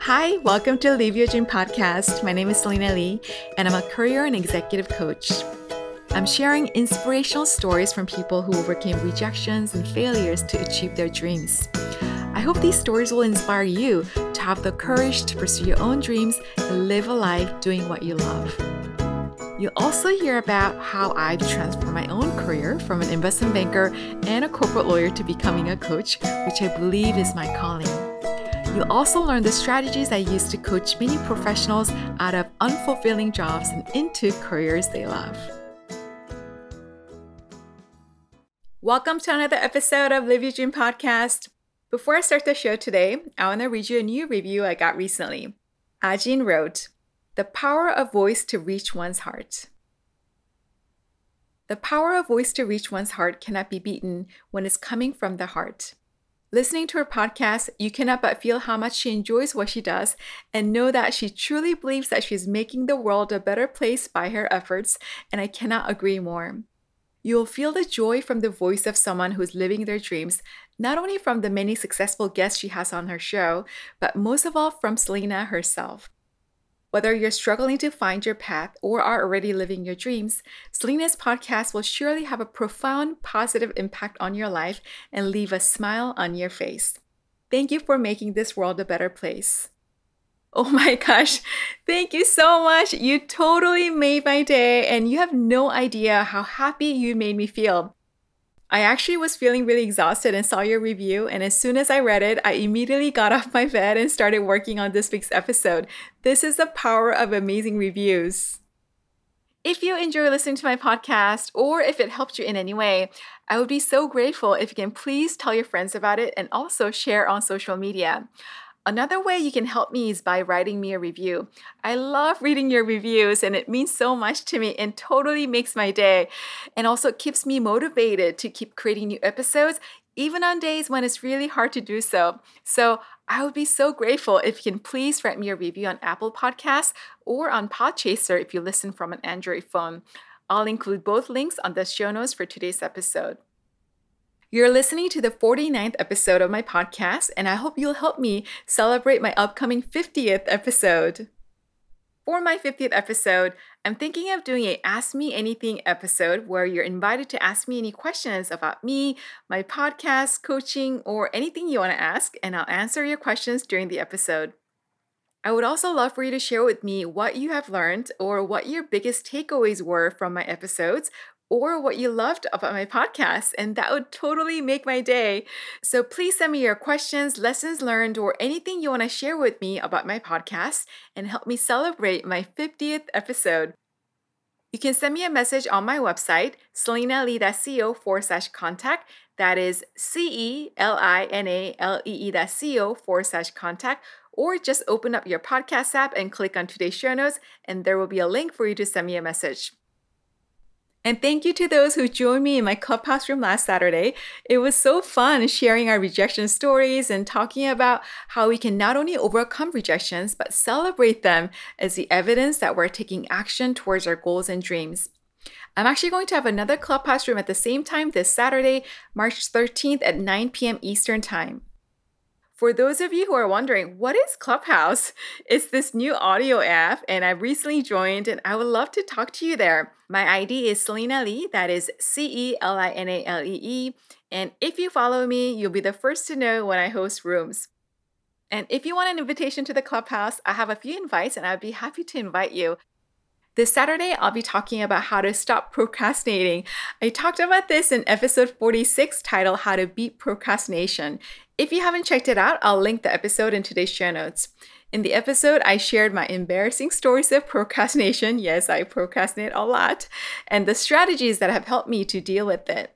Hi, welcome to Live Your Dream podcast. My name is Celina Lee, and I'm a career and executive coach. I'm sharing inspirational stories from people who overcame rejections and failures to achieve their dreams. I hope these stories will inspire you have the courage to pursue your own dreams and live a life doing what you love. You'll also hear about how I've transformed my own career from an investment banker and a corporate lawyer to becoming a coach, which I believe is my calling. You'll also learn the strategies I use to coach many professionals out of unfulfilling jobs and into careers they love. Welcome to another episode of Live Your Dream Podcast. Before I start the show today, I want to read you a new review I got recently. Ajin wrote, The power of voice to reach one's heart. The power of voice to reach one's heart cannot be beaten when it's coming from the heart. Listening to her podcast, you cannot but feel how much she enjoys what she does and know that she truly believes that she's making the world a better place by her efforts, and I cannot agree more. You'll feel the joy from the voice of someone who's living their dreams, not only from the many successful guests she has on her show, but most of all from Celina herself. Whether you're struggling to find your path or are already living your dreams, Celina's podcast will surely have a profound positive impact on your life and leave a smile on your face. Thank you for making this world a better place. Oh my gosh, thank you so much. You totally made my day, and you have no idea how happy you made me feel. I actually was feeling really exhausted and saw your review, and as soon as I read it, I immediately got off my bed and started working on this week's episode. This is the power of amazing reviews. If you enjoy listening to my podcast, or if it helped you in any way, I would be so grateful if you can please tell your friends about it and also share on social media. Another way you can help me is by writing me a review. I love reading your reviews and it means so much to me and totally makes my day. And also keeps me motivated to keep creating new episodes, even on days when it's really hard to do so. So I would be so grateful if you can please write me a review on Apple Podcasts or on Podchaser if you listen from an Android phone. I'll include both links on the show notes for today's episode. You're listening to the 49th episode of my podcast, and I hope you'll help me celebrate my upcoming 50th episode. For my 50th episode, I'm thinking of doing a Ask Me Anything episode where you're invited to ask me any questions about me, my podcast, coaching, or anything you want to ask, and I'll answer your questions during the episode. I would also love for you to share with me what you have learned or what your biggest takeaways were from my episodes or what you loved about my podcast, and that would totally make my day. So please send me your questions, lessons learned, or anything you want to share with me about my podcast and help me celebrate my 50th episode. You can send me a message on my website, celinalee.co forward slash contact. That is C E L I N A L E E.co forward slash contact. Or just open up your podcast app and click on today's show notes, and there will be a link for you to send me a message. And thank you to those who joined me in my clubhouse room last Saturday. It was so fun sharing our rejection stories and talking about how we can not only overcome rejections, but celebrate them as the evidence that we're taking action towards our goals and dreams. I'm actually going to have another clubhouse room at the same time this Saturday, March 13th at 9 p.m. Eastern Time. For those of you who are wondering, what is Clubhouse? It's this new audio app, and I've recently joined, and I would love to talk to you there. My ID is Celina Lee, that is C E L I N A L E E. And if you follow me, you'll be the first to know when I host rooms. And if you want an invitation to the Clubhouse, I have a few invites, and I'd be happy to invite you. This Saturday, I'll be talking about how to stop procrastinating. I talked about this in episode 46 titled How to Beat Procrastination. If you haven't checked it out, I'll link the episode in today's show notes. In the episode, I shared my embarrassing stories of procrastination. Yes, I procrastinate a lot, and the strategies that have helped me to deal with it.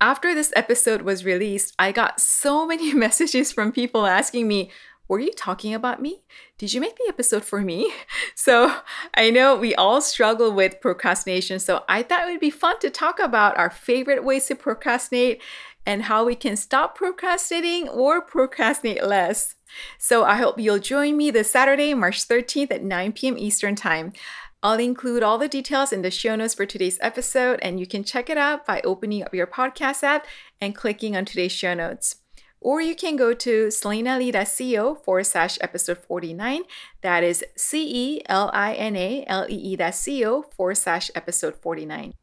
After this episode was released, I got so many messages from people asking me, Were you talking about me? Did you make the episode for me? So I know we all struggle with procrastination, so I thought it would be fun to talk about our favorite ways to procrastinate and how we can stop procrastinating or procrastinate less. So I hope you'll join me this Saturday, March 13th at 9 p.m. Eastern Time. I'll include all the details in the show notes for today's episode, and you can check it out by opening up your podcast app and clicking on today's show notes. Or you can go to celinalee.co forward slash episode 49. That is C E L I N A L E E.co forward slash episode 49.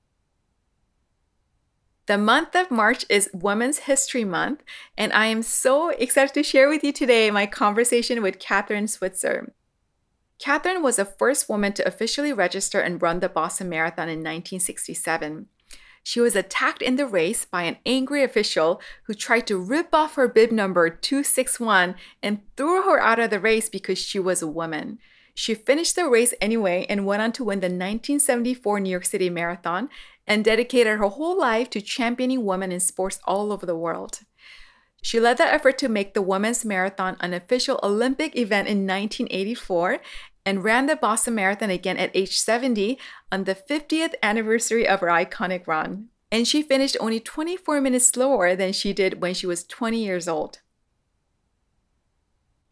The month of March is Women's History Month, and I am so excited to share with you today my conversation with Kathrine Switzer. Catherine was the first woman to officially register and run the Boston Marathon in 1967. She was attacked in the race by an angry official who tried to rip off her bib number 261 and threw her out of the race because she was a woman. She finished the race anyway and went on to win the 1974 New York City Marathon and dedicated her whole life to championing women in sports all over the world. She led the effort to make the Women's Marathon an official Olympic event in 1984 and ran the Boston Marathon again at age 70 on the 50th anniversary of her iconic run. And she finished only 24 minutes slower than she did when she was 20 years old.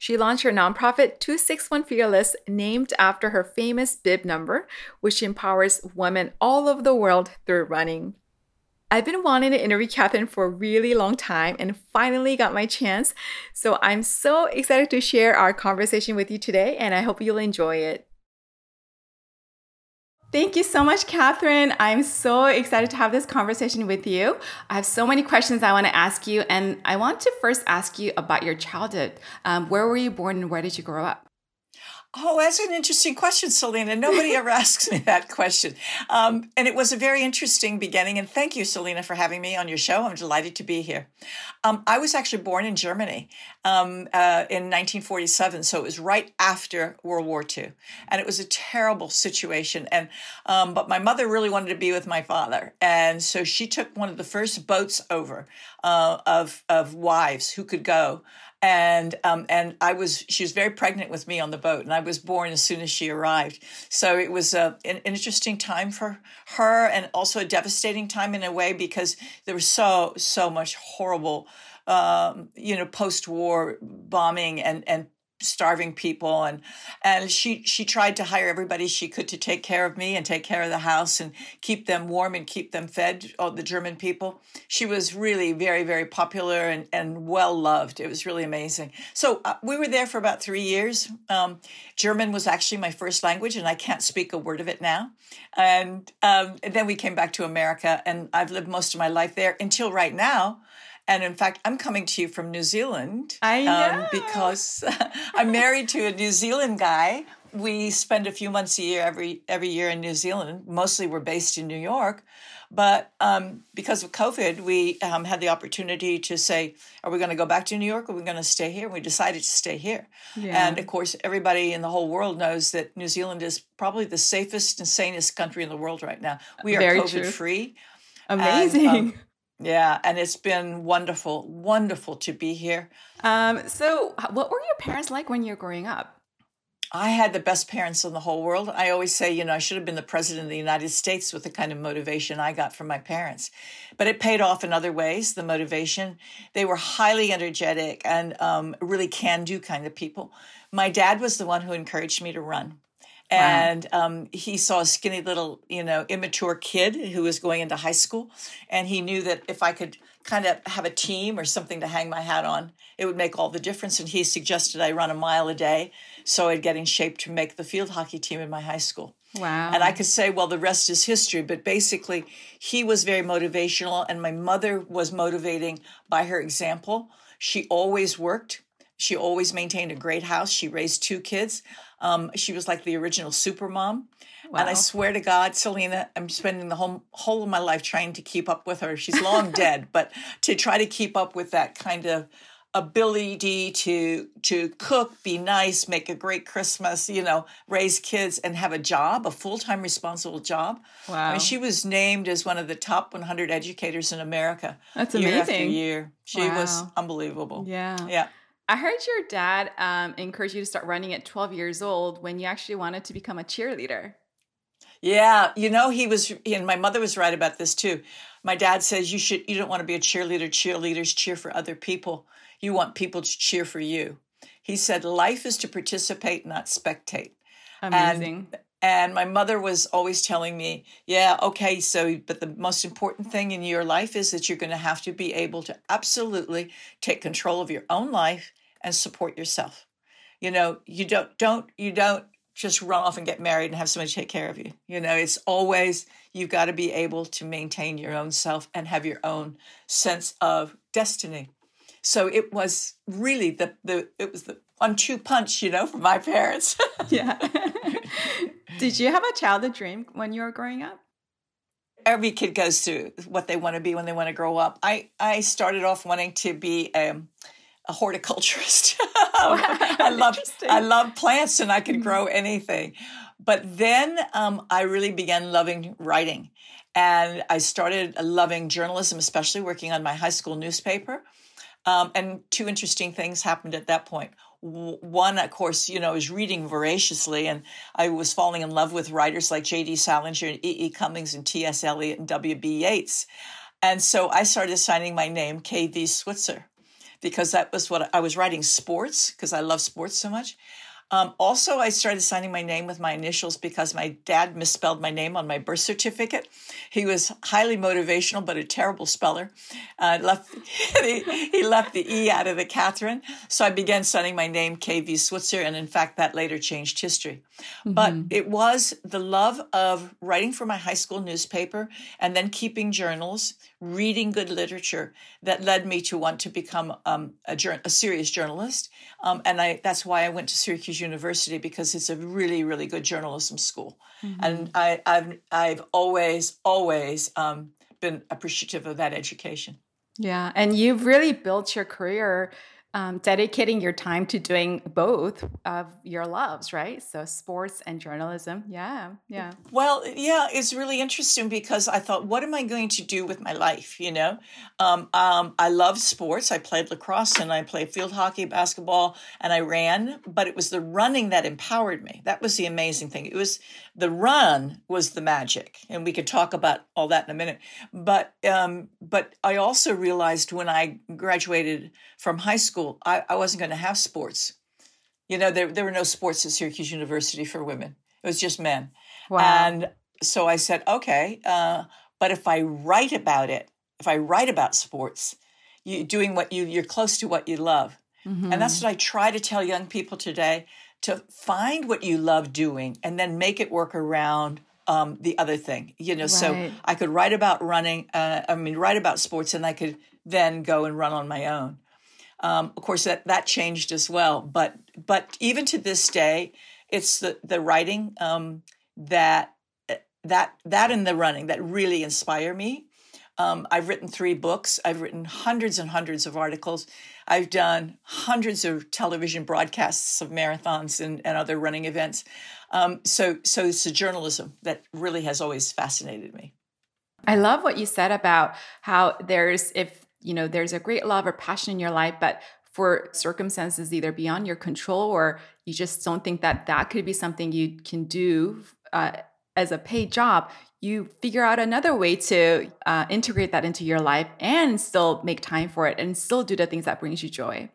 She launched her nonprofit 261 Fearless, named after her famous bib number, which empowers women all over the world through running. I've been wanting to interview Kathrine for a really long time and finally got my chance. So I'm so excited to share our conversation with you today, and I hope you'll enjoy it. Thank you so much, Kathrine. I'm so excited to have this conversation with you. I have so many questions I want to ask you, and I want to first ask you about your childhood. Um, where were you born and where did you grow up? Oh, that's an interesting question, Celina. Nobody ever asks me that question. Um, and it was a very interesting beginning. And thank you, Celina, for having me on your show. I'm delighted to be here. Um, I was actually born in Germany um, uh, in 1947. So it was right after World War II. And it was a terrible situation. And um, But my mother really wanted to be with my father. And so she took one of the first boats over uh, of, of wives who could go and um, and I was she was very pregnant with me on the boat, and I was born as soon as she arrived. So it was a, an, an interesting time for her, and also a devastating time in a way because there was so so much horrible, um, you know, post war bombing and and starving people and and she she tried to hire everybody she could to take care of me and take care of the house and keep them warm and keep them fed all the german people. She was really very very popular and and well loved. It was really amazing. So uh, we were there for about three years. Um, german was actually my first language and i can't speak a word of it now. And, um, and then we came back to america and i've lived most of my life there. Until right now and in fact, I'm coming to you from New Zealand. I know. Um, because I'm married to a New Zealand guy. We spend a few months a year every every year in New Zealand. Mostly, we're based in New York, but um, because of COVID, we um, had the opportunity to say, "Are we going to go back to New York? or Are we going to stay here?" And we decided to stay here. Yeah. And of course, everybody in the whole world knows that New Zealand is probably the safest and sanest country in the world right now. We are Very COVID true. free. Amazing. And, um, yeah, and it's been wonderful, wonderful to be here. Um, so, what were your parents like when you were growing up? I had the best parents in the whole world. I always say, you know, I should have been the president of the United States with the kind of motivation I got from my parents. But it paid off in other ways, the motivation. They were highly energetic and um, really can do kind of people. My dad was the one who encouraged me to run and wow. um, he saw a skinny little you know immature kid who was going into high school and he knew that if i could kind of have a team or something to hang my hat on it would make all the difference and he suggested i run a mile a day so i'd get in shape to make the field hockey team in my high school. Wow. And i could say well the rest is history but basically he was very motivational and my mother was motivating by her example. She always worked she always maintained a great house she raised two kids um, she was like the original super mom. Wow. And I swear to God, Celina, I'm spending the whole whole of my life trying to keep up with her. She's long dead, but to try to keep up with that kind of ability to to cook, be nice, make a great Christmas, you know, raise kids and have a job, a full-time responsible job. Wow. I mean, she was named as one of the top 100 educators in America. That's year amazing. After year. She wow. was unbelievable. Yeah. Yeah. I heard your dad um, encourage you to start running at 12 years old when you actually wanted to become a cheerleader. Yeah, you know, he was, and my mother was right about this too. my dad says you should you don't want to be a cheerleader. Cheerleaders cheer for other people. You want people to cheer for you. He said life is to participate, not spectate. Amazing. And, and my mother was always telling me, yeah, okay, so, but the most important thing in your life is that you're going to have to be able to absolutely take control of your own life and support yourself. You know, you don't, don't, you don't just run off and get married and have somebody take care of you. You know, it's always, you've got to be able to maintain your own self and have your own sense of destiny. So it was really the, the, it was the one two punch, you know, from my parents. yeah. Did you have a childhood dream when you were growing up? Every kid goes through what they want to be when they want to grow up. I, I started off wanting to be um, a horticulturist. I love I love plants and I could mm-hmm. grow anything. But then um, I really began loving writing, and I started loving journalism, especially working on my high school newspaper. Um, and two interesting things happened at that point. point one, of course, you know, is reading voraciously, and I was falling in love with writers like J.D. Salinger and E.E. E. Cummings and T.S. Eliot and W.B. Yeats. And so I started signing my name K.V. Switzer because that was what I was writing sports because I love sports so much. Um, also, I started signing my name with my initials because my dad misspelled my name on my birth certificate. He was highly motivational, but a terrible speller. Uh, left he, he, left the E out of the Catherine, so I began signing my name KV Switzer, and in fact, that later changed history. Mm-hmm. But it was the love of writing for my high school newspaper and then keeping journals, reading good literature that led me to want to become um, a, a, serious journalist. Um, and I, that's why I went to Syracuse University because it's a really, really good journalism school. Mm-hmm. And I, have I've always, always um, been appreciative of that education. Yeah. And you've really built your career um, dedicating your time to doing both of your loves, right? So sports and journalism. Yeah, yeah. Well, yeah, it's really interesting because I thought, what am I going to do with my life? You know, um, um, I love sports. I played lacrosse and I played field hockey, basketball, and I ran. But it was the running that empowered me. That was the amazing thing. It was the run was the magic, and we could talk about all that in a minute. But um, but I also realized when I graduated from high school, I, I wasn't going to have sports. You know, there there were no sports at Syracuse University for women. It was just men. Wow. And so I said, okay, uh, but if I write about it, if I write about sports, you doing what you you're close to what you love. Mm-hmm. And that's mm-hmm. what I try to tell young people today to find what you love doing and then make it work around um, the other thing. You know, right. so I could write about running, uh, I mean, write about sports, and I could then go and run on my own. Um, of course, that that changed as well, but but even to this day, it's the the writing um, that that that and the running that really inspire me. Um, I've written three books. I've written hundreds and hundreds of articles. I've done hundreds of television broadcasts of marathons and, and other running events. Um, so, so it's the journalism that really has always fascinated me. I love what you said about how there's if you know there's a great love or passion in your life, but for circumstances either beyond your control or you just don't think that that could be something you can do uh, as a paid job, you figure out another way to uh, integrate that into your life and still make time for it and still do the things that brings you joy.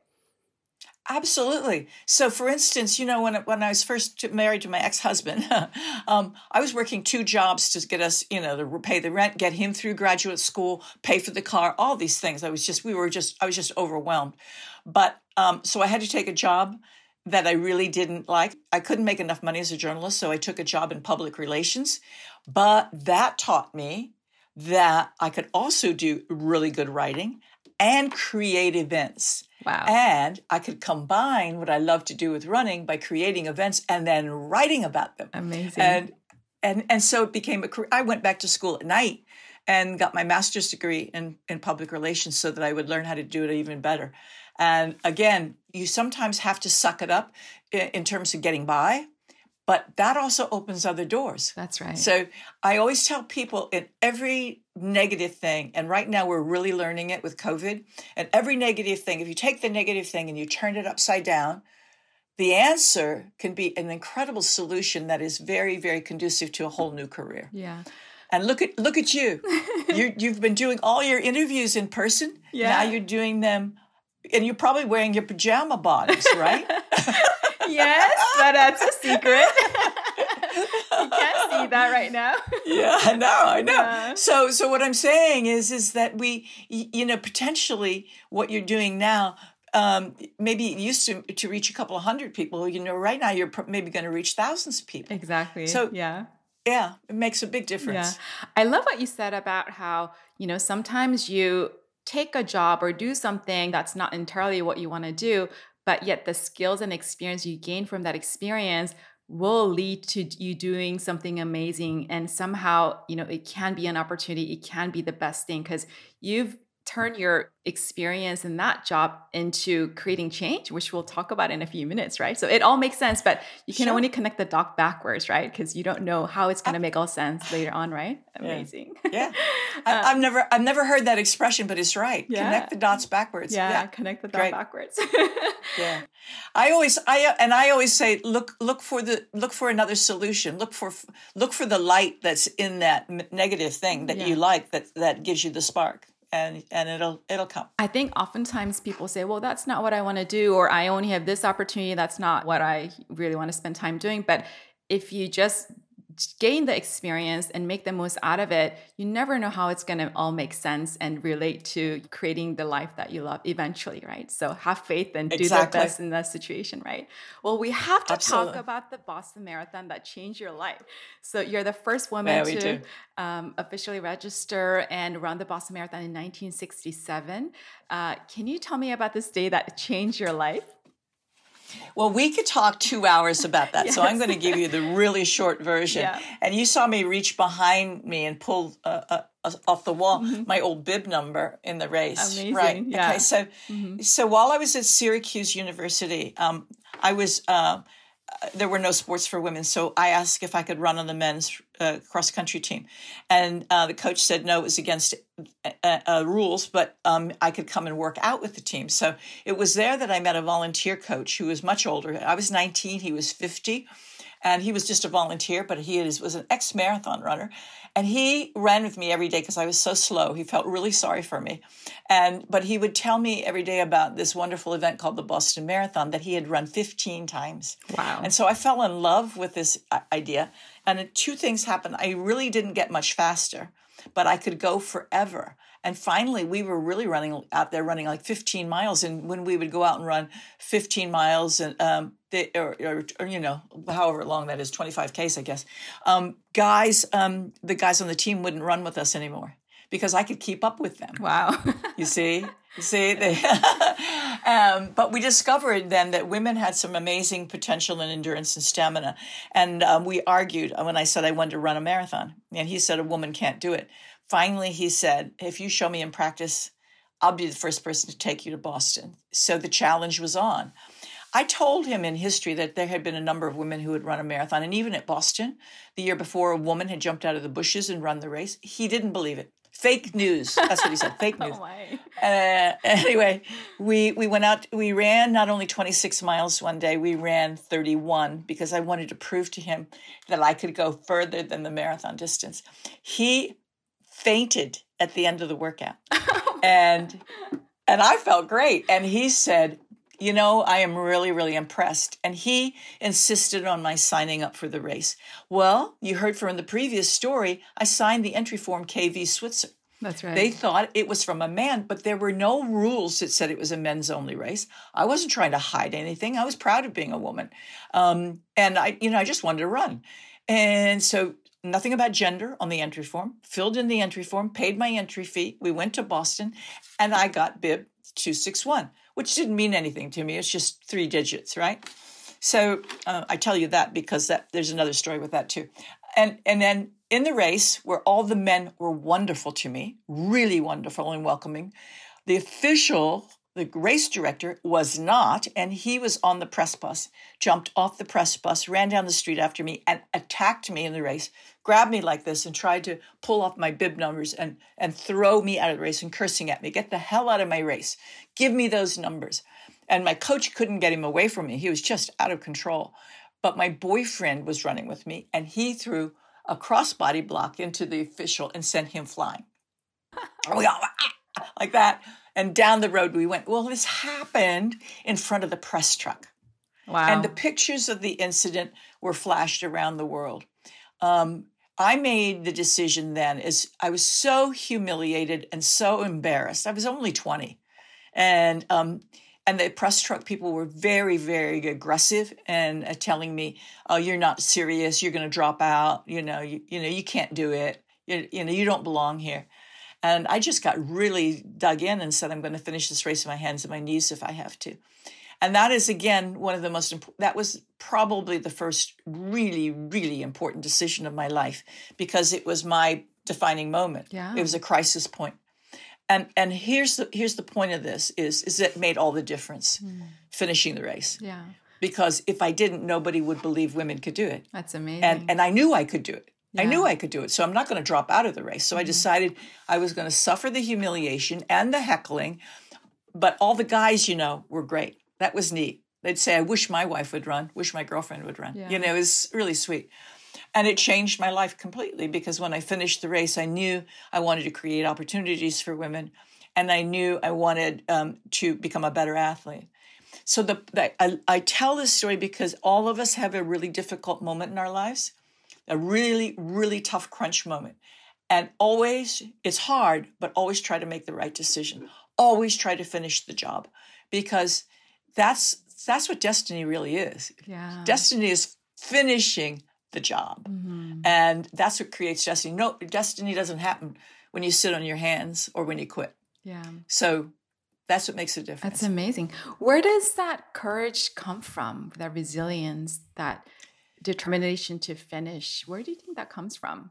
Absolutely. So, for instance, you know, when when I was first married to my ex husband, um, I was working two jobs to get us, you know, to pay the rent, get him through graduate school, pay for the car, all these things. I was just, we were just, I was just overwhelmed. But um, so I had to take a job that I really didn't like. I couldn't make enough money as a journalist, so I took a job in public relations. But that taught me that I could also do really good writing and create events. Wow. And I could combine what I love to do with running by creating events and then writing about them. Amazing. And and and so it became a career. I went back to school at night and got my master's degree in, in public relations so that I would learn how to do it even better. And again, you sometimes have to suck it up in, in terms of getting by, but that also opens other doors. That's right. So I always tell people in every negative thing, and right now we're really learning it with COVID, and every negative thing, if you take the negative thing and you turn it upside down, the answer can be an incredible solution that is very, very conducive to a whole new career. Yeah. And look at look at you. you you've been doing all your interviews in person. Yeah. Now you're doing them and you're probably wearing your pajama bottoms, right? yes, but that's a secret. you can't see that right now. yeah, I know, I know. Yeah. So, so what I'm saying is, is that we, you know, potentially what you're doing now, um, maybe it used to to reach a couple of hundred people. You know, right now you're maybe going to reach thousands of people. Exactly. So- yeah. Yeah, it makes a big difference. Yeah. I love what you said about how, you know, sometimes you take a job or do something that's not entirely what you want to do, but yet the skills and experience you gain from that experience will lead to you doing something amazing and somehow, you know, it can be an opportunity, it can be the best thing cuz you've turned your experience in that job into creating change, which we'll talk about in a few minutes, right? So it all makes sense, but you can Sure. only connect the dot backwards, right? Because you don't know how it's going to make all sense later on, right? Amazing. Yeah. I, uh I've never I've never heard that expression, but it's right. Yeah. Connect the dots backwards. yeah, connect the dot Great. backwards. yeah. I always I and I always say look look for the look for another solution. Look for look for the light that's in that negative thing that Yeah. you like that that gives you the spark and and it'll it'll come. I think oftentimes people say, well, that's not what I want to do, or I only have this opportunity. That's not what I really want to spend time doing. But if you just gain the experience and make the most out of it, you never know how it's going to all make sense and relate to creating the life that you love eventually, right? So have faith and do the best in that situation, right? Well, we have to Absolutely. talk about the Boston Marathon that changed your life. So you're the first woman Yeah, to um, officially register and run the Boston Marathon in 1967. Uh, can you tell me about this day that changed your life? Well, we could talk two hours about that, so I'm going to give you the really short version. Yeah. And you saw me reach behind me and pull uh, uh, uh, off the wall my old bib number in the race. Mm-hmm. Amazing, Right. yeah. Okay. So, so while I was at Syracuse University, um, I was. Uh, there were no sports for women, so I asked if I could run on the men's uh, cross country team, and uh, the coach said no, it was against uh, uh, rules, but um, I could come and work out with the team. So it was there that I met a volunteer coach who was much older. I was 19, he was 50, and he was just a volunteer, but he is, was an ex marathon runner. And he ran with me every day because I was so slow. He felt really sorry for me. And but he would tell me every day about this wonderful event called the Boston Marathon that he had run 15 times. Wow. And so I fell in love with this uh, idea. And two things happened. I really didn't get much faster, but I could go forever. And finally, we were really running out there, running like 15 miles. And when we would go out and run 15 miles, and um, they, or, or, or you know, however long that is, 25 k's, I guess. Um, guys, um, the guys on the team wouldn't run with us anymore because I could keep up with them. Wow. You see, you see, they, um, but we discovered then that women had some amazing potential in endurance and stamina. And um, we argued when I said I wanted to run a marathon, and he said a woman can't do it. Finally, he said, "If you show me in practice, I'll be the first person to take you to Boston." So the challenge was on. I told him in history that there had been a number of women who had run a marathon, and even at Boston, the year before, a woman had jumped out of the bushes and run the race. He didn't believe it. Fake news. That's what he said. Fake news. oh. Uh, anyway, we we went out. We ran not only 26 miles one day. We ran 31 because I wanted to prove to him that I could go further than the marathon distance. He fainted at the end of the workout, and and I felt great. And he said, "You know, I am really really impressed." And he insisted on my signing up for the race. Well, you heard from the previous story. I signed the entry form KV Switzer. That's right. They thought it was from a man, but there were no rules that said it was a men's only race. I wasn't trying to hide anything. I was proud of being a woman. Um, and I, you know, I just wanted to run. And so nothing about gender on the entry form, filled in the entry form, paid my entry fee. We went to Boston and I got bib 261, which didn't mean anything to me. It's just three digits, right? So uh, I tell you that because that there's another story with that too. And and then in the race where all the men were wonderful to me, really wonderful and welcoming, the official, the race director was not, and he was on the press bus, jumped off the press bus, ran down the street after me, and attacked me in the race, grabbed me like this, and tried to pull off my bib numbers and and throw me out of the race and cursing at me, get the hell out of my race, give me those numbers. And my coach couldn't get him away from me. He was just out of control. But my boyfriend was running with me, and he threw a crossbody block into the official and sent him flying. we all ah, like that. And down the road we went. Well, this happened in front of the press truck. Wow. And the pictures of the incident were flashed around the world. Um, I made the decision then as I was so humiliated and so embarrassed. I was only 20. And um, and the press truck people were very very aggressive and uh, telling me oh you're not serious. You're going to drop out. You know you, you know you can't do it. You, you know you don't belong here. And i just got really dug in and said i'm going to finish this race with my hands and my knees if i have to and that is again one of the most important that was probably the first really really important decision of my life because it was my defining moment. Yeah. it was a crisis point. And and here's the here's the point of this is is it made all the difference mm. finishing the race. Yeah. Because if i didn't nobody would believe women could do it. That's amazing. and and i knew i could do it. Yeah. i knew i could do it. So i'm not going to drop out of the race. So mm. i decided i was going to suffer the humiliation and the heckling but all the guys you know were great that was neat they'd say i wish my wife would run wish my girlfriend would run yeah. you know it was really sweet and it changed my life completely because when I finished the race, I knew I wanted to create opportunities for women, and I knew I wanted um, to become a better athlete. So the, the I, I tell this story because all of us have a really difficult moment in our lives, a really really tough crunch moment, and always it's hard, but always try to make the right decision. Always try to finish the job, because that's that's what destiny really is. Yeah. Destiny is finishing the job. Mm-hmm. And that's what creates destiny. No, destiny doesn't happen when you sit on your hands or when you quit. Yeah. So that's what makes a difference. That's amazing. Where does that courage come from? That resilience, that determination to finish. Where do you think that comes from?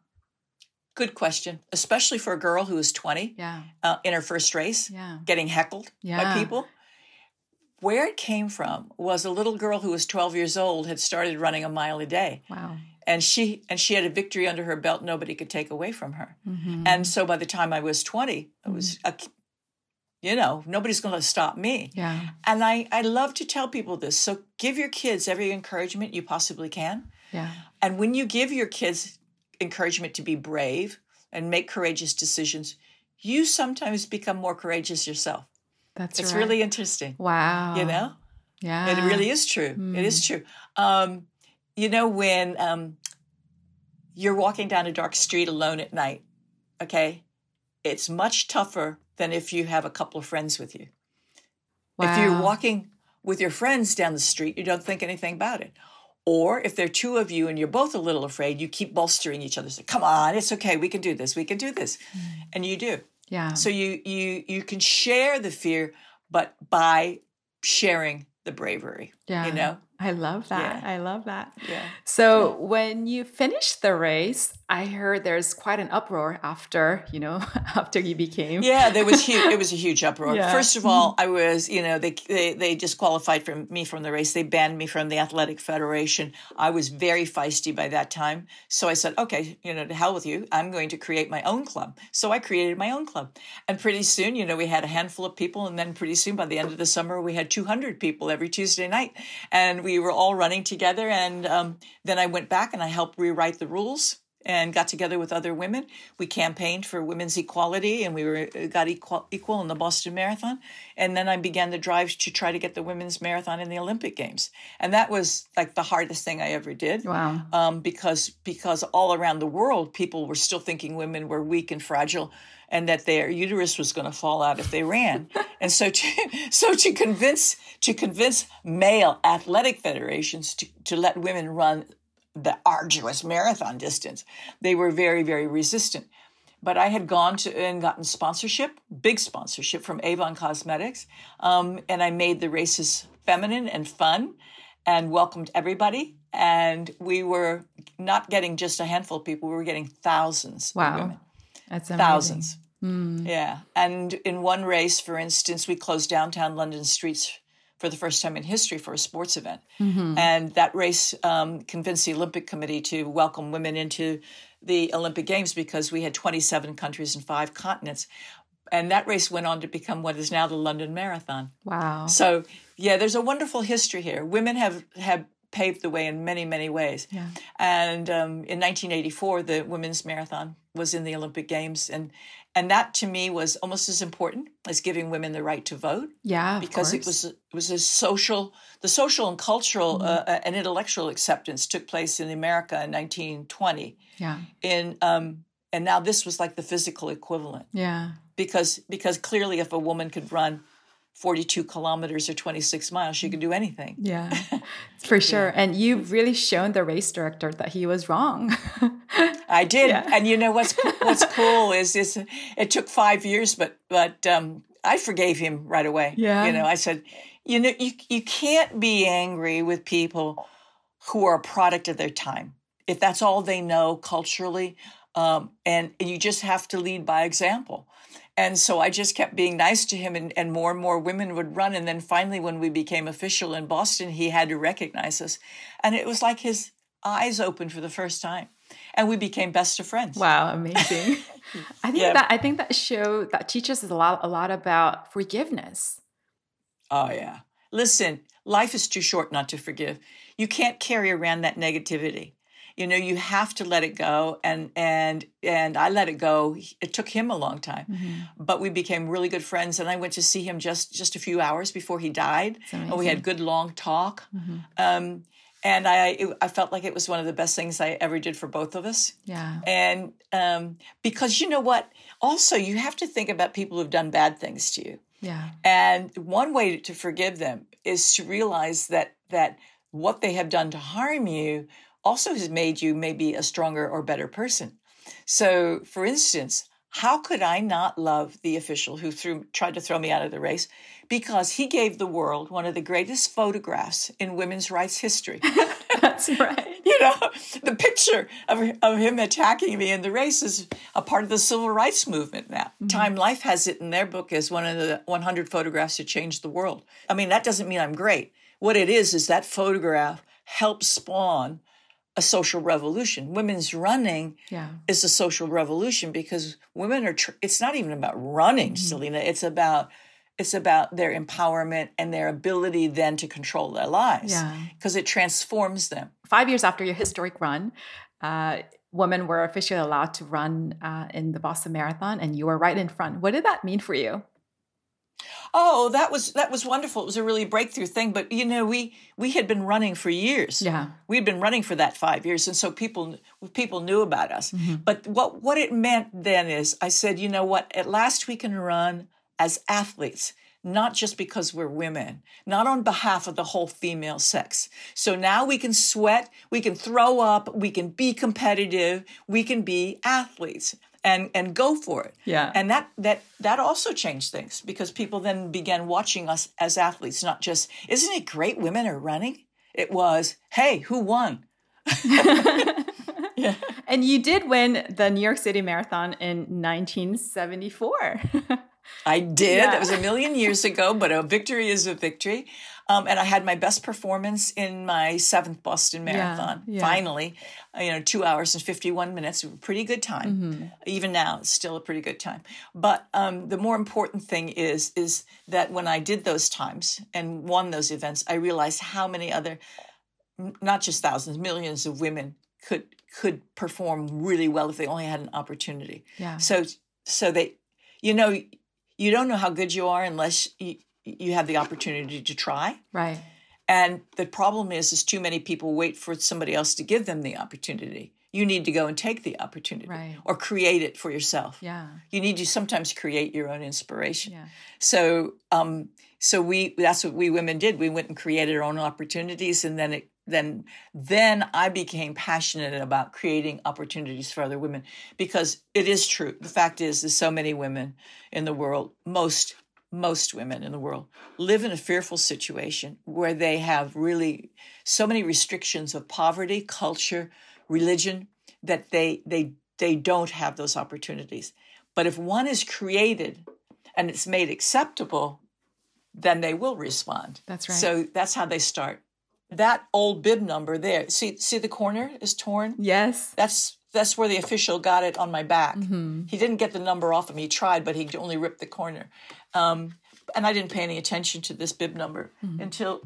Good question, especially for a girl who is 20 yeah. Uh, in her first race, yeah. getting heckled yeah. by people. Where it came from was a little girl who was 12 years old had started running a mile a day. Wow. And she and she had a victory under her belt nobody could take away from her. Mm-hmm. And so by the time I was 20, it was a, you know, nobody's going to stop me. Yeah. And I I love to tell people this. So give your kids every encouragement you possibly can. Yeah. And when you give your kids encouragement to be brave and make courageous decisions, you sometimes become more courageous yourself. That's right. it's right. really interesting. Wow. You know? Yeah. It really is true. Mm. It is mm. true. Um, you know, when um, you're walking down a dark street alone at night, okay, it's much tougher than if you have a couple of friends with you. Wow. If you're walking with your friends down the street, you don't think anything about it. Or if there are two of you and you're both a little afraid, you keep bolstering each other. Say, "Come on, it's okay. We can do this. We can do this," mm. and you do. Yeah. So you you you can share the fear, but by sharing the bravery. Yeah. You know? I love that. Yeah. I love that. Yeah. So yeah. when you finished the race, I heard there's quite an uproar after, you know, after you became. Yeah, there was huge. it was a huge uproar. Yeah. First of all, I was, you know, they, they they disqualified from me from the race. They banned me from the athletic federation. I was very feisty by that time, so I said, okay, you know, to hell with you. I'm going to create my own club. So I created my own club, and pretty soon, you know, we had a handful of people, and then pretty soon, by the end of the summer, we had 200 people every Tuesday night, and we were all running together. And um, then I went back and I helped rewrite the rules and got together with other women. We campaigned for women's equality and we were uh, got equal, equal in the Boston Marathon. And then I began the drive to try to get the women's marathon in the Olympic Games. And that was like the hardest thing I ever did. Wow. Um, because because all around the world, people were still thinking women were weak and fragile and that their uterus was going to fall out if they ran. and so to, so to convince to convince male athletic federations to, to let women run the arduous marathon distance, they were very very resistant. But I had gone to and gotten sponsorship, big sponsorship from Avon Cosmetics, um, and I made the races feminine and fun, and welcomed everybody. And we were not getting just a handful of people; we were getting thousands wow. of women. That's amazing. thousands. Mm. Yeah. And in one race, for instance, we closed downtown London streets for the first time in history for a sports event. Mm-hmm. And that race um, convinced the Olympic Committee to welcome women into the Olympic Games because we had 27 countries and five continents. And that race went on to become what is now the London Marathon. Wow. So, yeah, there's a wonderful history here. Women have, have paved the way in many, many ways. Yeah. And um, in 1984, the women's marathon was in the Olympic Games, and and that to me was almost as important as giving women the right to vote. Yeah, because it was it was a social, the social and cultural mm-hmm. uh, and intellectual acceptance took place in America in 1920. Yeah. In um, and now this was like the physical equivalent. Yeah. Because because clearly, if a woman could run 42 kilometers or 26 miles, she could do anything. Yeah, for sure. Yeah. And you've really shown the race director that he was wrong. I did. Yeah. And you know what's what's cool is is it took 5 years but but um, I forgave him right away. Yeah. You know, I said, you know, you you can't be angry with people who are a product of their time. If that's all they know culturally, um, and you just have to lead by example. And so I just kept being nice to him, and, and more and more women would run. And then finally, when we became official in Boston, he had to recognize us. And it was like his eyes opened for the first time. And we became best of friends. Wow, amazing. I think yeah. that I think that show that teaches us a lot a lot about forgiveness. Oh yeah. Listen, life is too short not to forgive. You can't carry around that negativity you know you have to let it go and and and i let it go it took him a long time mm-hmm. but we became really good friends and i went to see him just just a few hours before he died and we had good long talk mm-hmm. um, and I, it, I felt like it was one of the best things I ever did for both of us. Yeah. And um, because you know what, also you have to think about people who've done bad things to you. Yeah. And one way to forgive them is to realize that that what they have done to harm you also has made you maybe a stronger or better person. So, for instance, how could I not love the official who threw, tried to throw me out of the race? Because he gave the world one of the greatest photographs in women's rights history. That's right. you know, the picture of, of him attacking me in the race is a part of the civil rights movement now. Mm-hmm. Time Life has it in their book as one of the 100 photographs that changed the world. I mean, that doesn't mean I'm great. What it is, is that photograph helped spawn a social revolution. Women's running yeah. is a social revolution because women are. Tr- it's not even about running, mm-hmm. Celina. It's about it's about their empowerment and their ability then to control their lives. Yeah, because it transforms them. Five years after your historic run. Uh, women were officially allowed to run uh, in the Boston Marathon, and you were right in front. What did that mean for you? Oh, that was that was wonderful. It was a really breakthrough thing. But you know, we we had been running for years. Yeah, we'd been running for that five years, and so people people knew about us. Mm-hmm. But what what it meant then is, I said, you know what? At last, we can run as athletes. Not just because we're women, not on behalf of the whole female sex. So now we can sweat, we can throw up, we can be competitive, we can be athletes and and go for it. Yeah. And that that that also changed things because people then began watching us as athletes, not just isn't it great women are running? It was, hey, who won? yeah. And you did win the New York City Marathon in 1974. I did. Yeah. It was a million years ago, but a victory is a victory. Um, and I had my best performance in my seventh Boston Marathon. Yeah, yeah. Finally, uh, you know, two hours and fifty-one minutes. A pretty good time. Mm-hmm. Even now, it's still a pretty good time. But um, the more important thing is is that when I did those times and won those events, I realized how many other, not just thousands, millions of women could could perform really well if they only had an opportunity. Yeah. So so they, you know, you don't know how good you are unless you, you have the opportunity to try. Right. And the problem is, is too many people wait for somebody else to give them the opportunity. You need to go and take the opportunity right. or create it for yourself. Yeah. You need to sometimes create your own inspiration. Yeah. So, um, so we, that's what we women did. We went and created our own opportunities and then it then then I became passionate about creating opportunities for other women because it is true. The fact is, there's so many women in the world, most most women in the world live in a fearful situation where they have really so many restrictions of poverty, culture, religion that they they they don't have those opportunities. But if one is created and it's made acceptable, then they will respond. That's right. So that's how they start. That old bib number there. See see the corner is torn? Yes. That's that's where the official got it on my back. Mm-hmm. He didn't get the number off of me. He tried, but he only ripped the corner. Um, and I didn't pay any attention to this bib number mm-hmm. until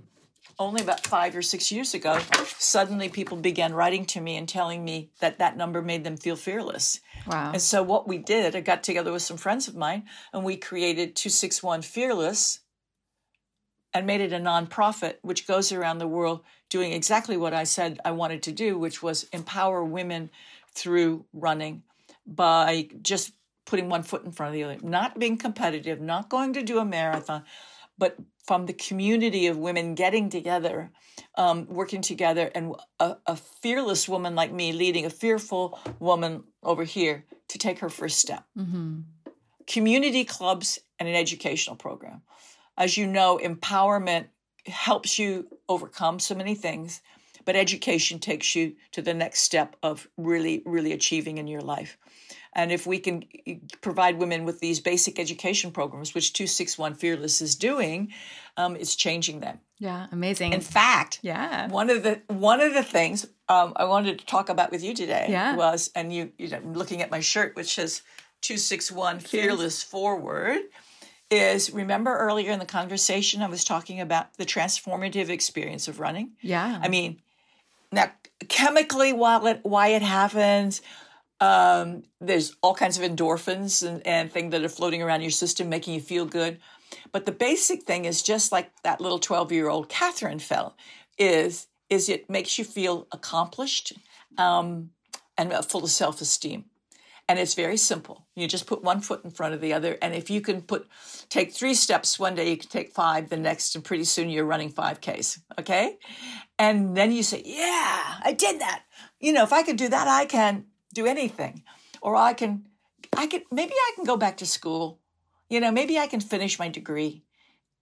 only about five or six years ago, suddenly people began writing to me and telling me that that number made them feel fearless. Wow. And so what we did, I got together with some friends of mine and we created 261 Fearless and made it a nonprofit, which goes around the world doing exactly what I said I wanted to do, which was empower women through running by just putting one foot in front of the other, not being competitive, not going to do a marathon, but from the community of women getting together, um, working together, and a, a fearless woman like me leading a fearful woman over here to take her first step. Mm-hmm. Community clubs and an educational program. As you know, empowerment helps you overcome so many things, but education takes you to the next step of really, really achieving in your life. And if we can provide women with these basic education programs, which 261 Fearless is doing, um, it's changing them. Yeah, amazing. In fact, yeah, one of the one of the things um, I wanted to talk about with you today yeah. was, and you, you know, looking at my shirt, which says 261 Fearless Forward is remember earlier in the conversation I was talking about the transformative experience of running. Yeah. I mean, now chemically while it why it happens, um, there's all kinds of endorphins and, and things that are floating around your system making you feel good. But the basic thing is just like that little 12 year old Kathrine felt is is it makes you feel accomplished um, and full of self esteem. And it's very simple. You just put one foot in front of the other. And if you can put take three steps one day, you can take five the next, and pretty soon you're running 5Ks. Okay. And then you say, Yeah, I did that. You know, if I could do that, I can do anything. Or I can I can maybe I can go back to school. You know, maybe I can finish my degree.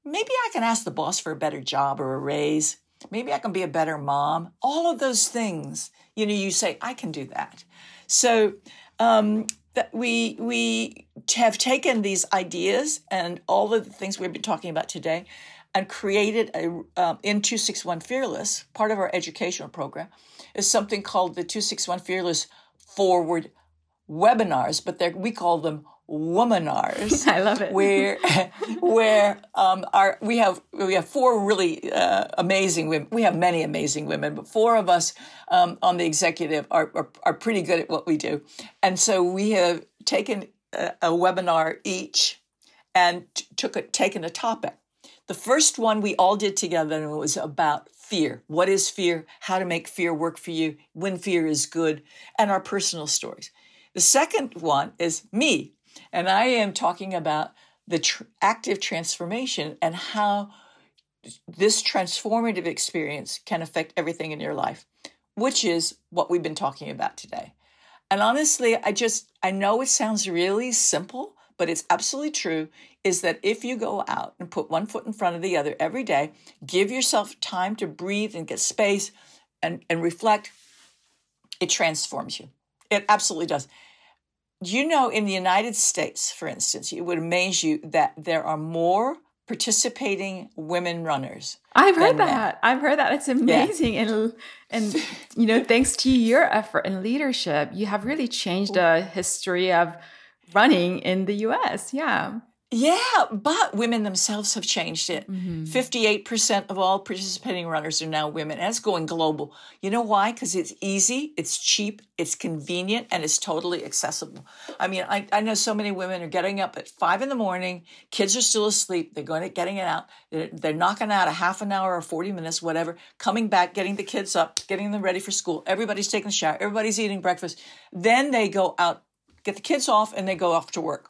Maybe I can ask the boss for a better job or a raise. Maybe I can be a better mom. All of those things, you know, you say, I can do that. So um, that we we have taken these ideas and all of the things we've been talking about today and created a um, in 261 fearless part of our educational program is something called the 261 fearless forward webinars but we call them womanars. I love it. Where, where um, our we have we have four really uh, amazing women. We have many amazing women, but four of us um, on the executive are, are, are pretty good at what we do, and so we have taken a, a webinar each and t- took a, taken a topic. The first one we all did together and it was about fear. What is fear? How to make fear work for you? When fear is good, and our personal stories. The second one is me. And I am talking about the tr- active transformation and how this transformative experience can affect everything in your life, which is what we've been talking about today. And honestly, I just, I know it sounds really simple, but it's absolutely true is that if you go out and put one foot in front of the other every day, give yourself time to breathe and get space and, and reflect, it transforms you. It absolutely does you know, in the United States, for instance, it would amaze you that there are more participating women runners. I've heard that. Men. I've heard that. It's amazing. Yeah. And and you know, thanks to your effort and leadership, you have really changed the history of running in the US. Yeah. Yeah, but women themselves have changed it. Mm-hmm. 58% of all participating runners are now women, and it's going global. You know why? Because it's easy, it's cheap, it's convenient, and it's totally accessible. I mean, I, I know so many women are getting up at five in the morning, kids are still asleep, they're going to getting it out, they're, they're knocking out a half an hour or 40 minutes, whatever, coming back, getting the kids up, getting them ready for school. Everybody's taking a shower, everybody's eating breakfast. Then they go out, get the kids off, and they go off to work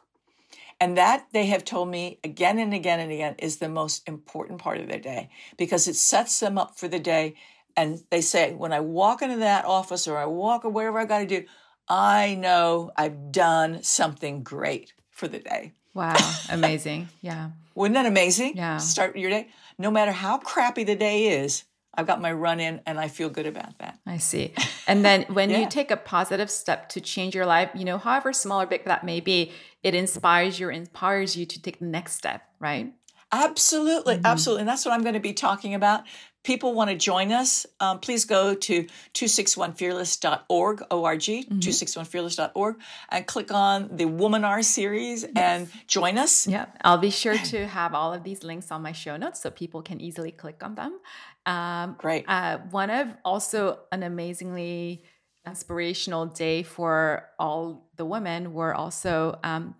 and that they have told me again and again and again is the most important part of their day because it sets them up for the day. And they say, when I walk into that office or I walk or whatever I got to do, I know I've done something great for the day. Wow, amazing. Yeah. Wouldn't that amazing? Yeah. Start your day. No matter how crappy the day is, I've got my run in and I feel good about that. I see. And then when yeah. you take a positive step to change your life, you know, however small or big that may be, it inspires you, empowers you to take the next step, right? Absolutely. Mm-hmm. Absolutely. And that's what I'm going to be talking about. People want to join us. Um, please go to 261fearless.org, O-R-G, mm-hmm. 261fearless.org, and click on the Womanar series yes. and join us. Yeah. I'll be sure to have all of these links on my show notes so people can easily click on them. Um, Great. Uh, one of also an amazingly inspirational day for all the women were also um,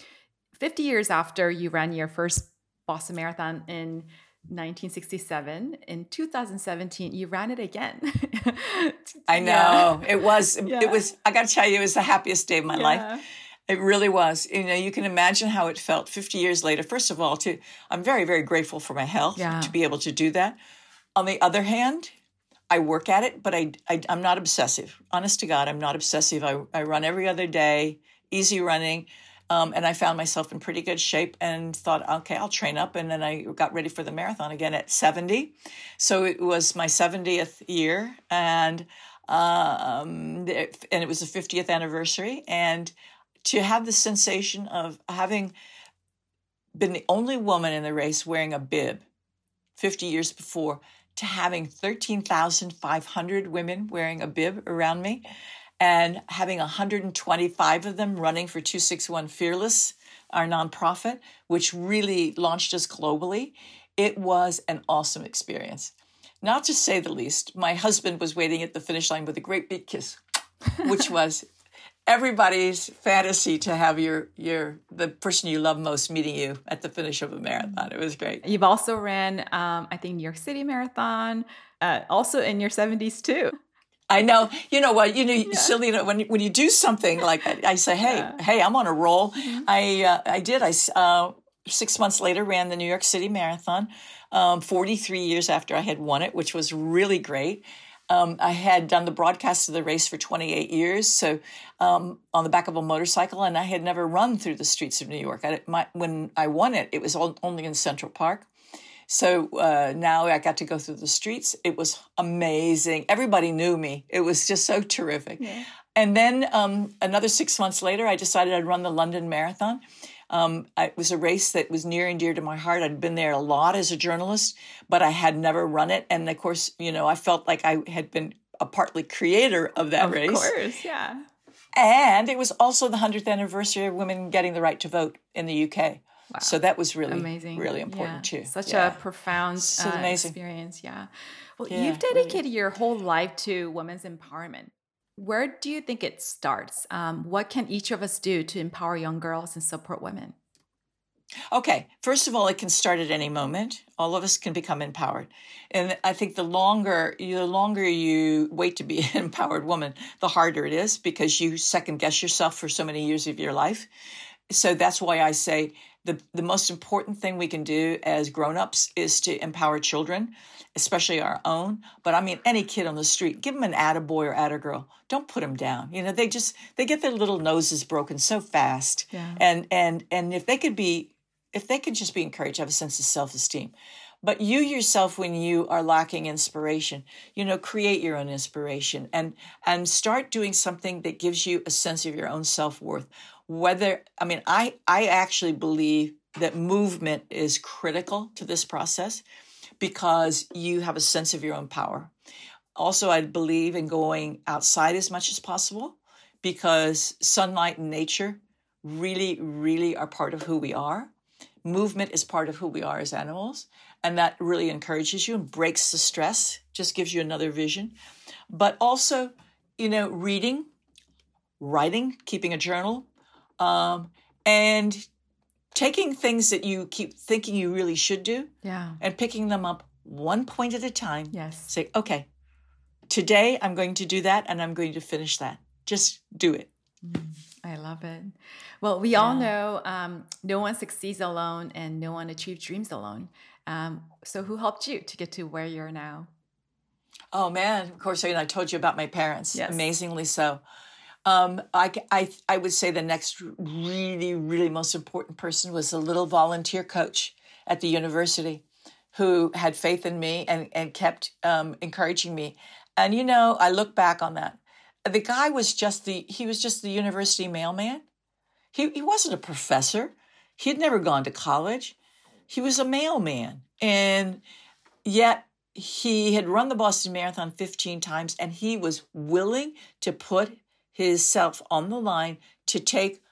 50 years after you ran your first Boston Marathon in 1967 in 2017 you ran it again i know yeah. it was yeah. it was i got to tell you it was the happiest day of my yeah. life it really was you know you can imagine how it felt 50 years later first of all to i'm very very grateful for my health to be able to do that on the other hand I work at it, but I, I am not obsessive. Honest to God, I'm not obsessive. I, I run every other day, easy running. Um, and I found myself in pretty good shape and thought, okay, I'll train up. And then I got ready for the marathon again at 70. So it was my 70th year, and um, and it was the 50th anniversary. And to have the sensation of having been the only woman in the race wearing a bib 50 years before to having 13,500 women wearing a bib around me and having 125 of them running for 261 Fearless, our nonprofit, which really launched us globally. It was an awesome experience. Not to say the least, my husband was waiting at the finish line with a great big kiss, which was everybody's fantasy to have your your the person you love most meeting you at the finish of a marathon. It was great. You've also ran, um, I think, New York City Marathon, uh, also in your seventies too. I know. You know what? You know, yeah. Celina, when when you do something like I say, hey, yeah. hey, I'm on a roll. Mm-hmm. I uh, I did. I uh, six months later ran the New York City Marathon, um, 43 years after I had won it, which was really great. Um, I had done the broadcast of the race for 28 years, so um, on the back of a motorcycle, and I had never run through the streets of New York. I, my, when I won it, it was all, only in Central Park. So uh, now I got to go through the streets. It was amazing. Everybody knew me. It was just so terrific. Yeah. And then um, another six months later, I decided I'd run the London Marathon. Um, it was a race that was near and dear to my heart. I'd been there a lot as a journalist, but I had never run it. And of course, you know, I felt like I had been a partly creator of that of race. Of course, yeah. And it was also the 100th anniversary of women getting the right to vote in the UK. Wow. So that was really amazing, really important yeah. too. Such yeah. a profound uh, experience. Yeah. Well, yeah, you've dedicated really. your whole life to women's empowerment where do you think it starts? Um, what can each of us do to empower young girls and support women? Okay, first of all, it can start at any moment. All of us can become empowered, and I think the longer the longer you wait to be an empowered woman, the harder it is because you second guess yourself for so many years of your life. So that's why I say the the most important thing we can do as grown-ups is to empower children especially our own but i mean any kid on the street give them an attaboy or attagirl. Don't put them down. You know they just they get their little noses broken so fast. Yeah. and and and if they could be if they could just be encouraged have a sense of self-esteem. But you yourself when you are lacking inspiration you know create your own inspiration and and start doing something that gives you a sense of your own self-worth whether i mean i i actually believe that movement is critical to this process because you have a sense of your own power. Also i believe in going outside as much as possible because sunlight and nature really really are part of who we are. Movement is part of who we are as animals and that really encourages you and breaks the stress just gives you another vision. But also you know reading writing keeping a journal um, and taking things that you keep thinking you really should do yeah. and picking them up one point at a time yes. say okay today i'm going to do that and i'm going to finish that. Just do it. Mm, i love it. Well we yeah. all know um, no one succeeds alone and no one achieves dreams alone. Um, so who helped you to get to where you're now? Oh man. Of course I, I told you about my parents. Yes. amazingly so um, I, I, I would say the next really, really most important person was a little volunteer coach at the university who had faith in me and, and kept um, encouraging me. And, you know, I look back on that. The guy was just the, he was just the university mailman. He, he wasn't a professor. He had never gone to college. He was a mailman. And yet he had run the Boston Marathon 15 times and he was willing to put himself on the line to take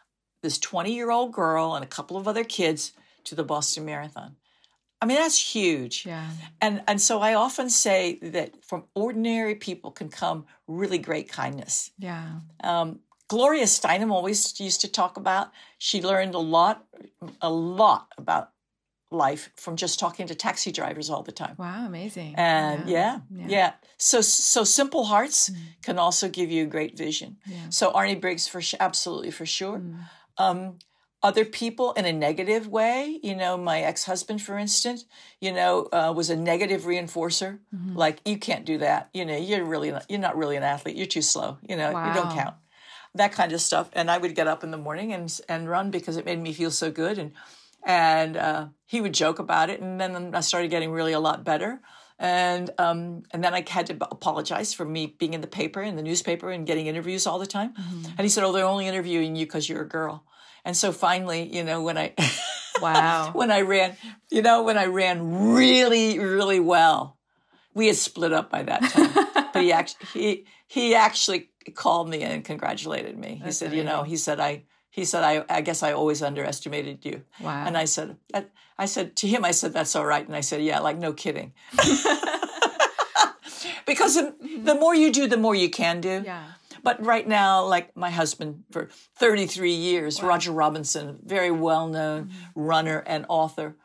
this 20 year old girl and a couple of other kids to the Boston Marathon. I mean, that's huge. Yeah. And and so I often say that from ordinary people can come really great kindness. Yeah. Um, Gloria Steinem always used to talk about. She learned a lot, a lot about life from just talking to taxi drivers all the time. Wow, amazing. And yeah, yeah. yeah. So so simple hearts Mm. can also give you great vision. Yeah. So Arnie Briggs for absolutely for sure. Mm. Um, other people in a negative way, you know, my ex-husband, for instance, you know, uh, was a negative reinforcer. Mhm. Like you can't do that. You know, you're really not, you're not really an athlete. You're too slow. You know, you don't count. That kind of stuff. And I would get up in the morning and and run because it made me feel so good. And and uh, he would joke about it. And then I started getting really a lot better. And um, and then I had to apologize for me being in the paper, in the newspaper, and getting interviews all the time. Mhm. And he said, "Oh, they're only interviewing you because you're a girl." And so finally, you know, when I Wow. when I ran, you know, when I ran really, really well, we had split up by that time. but he actually he he actually called me and congratulated me. He That's said, "You know," he said, "I." He said, I, I guess I always underestimated you. Wow. And I said, I, I said to him, I said, that's all right. And I said, yeah, like, no kidding. because the, the more you do, the more you can do. yeah. But right now, like my husband for 33 years, Wow. Roger Robinson, very well known runner and author,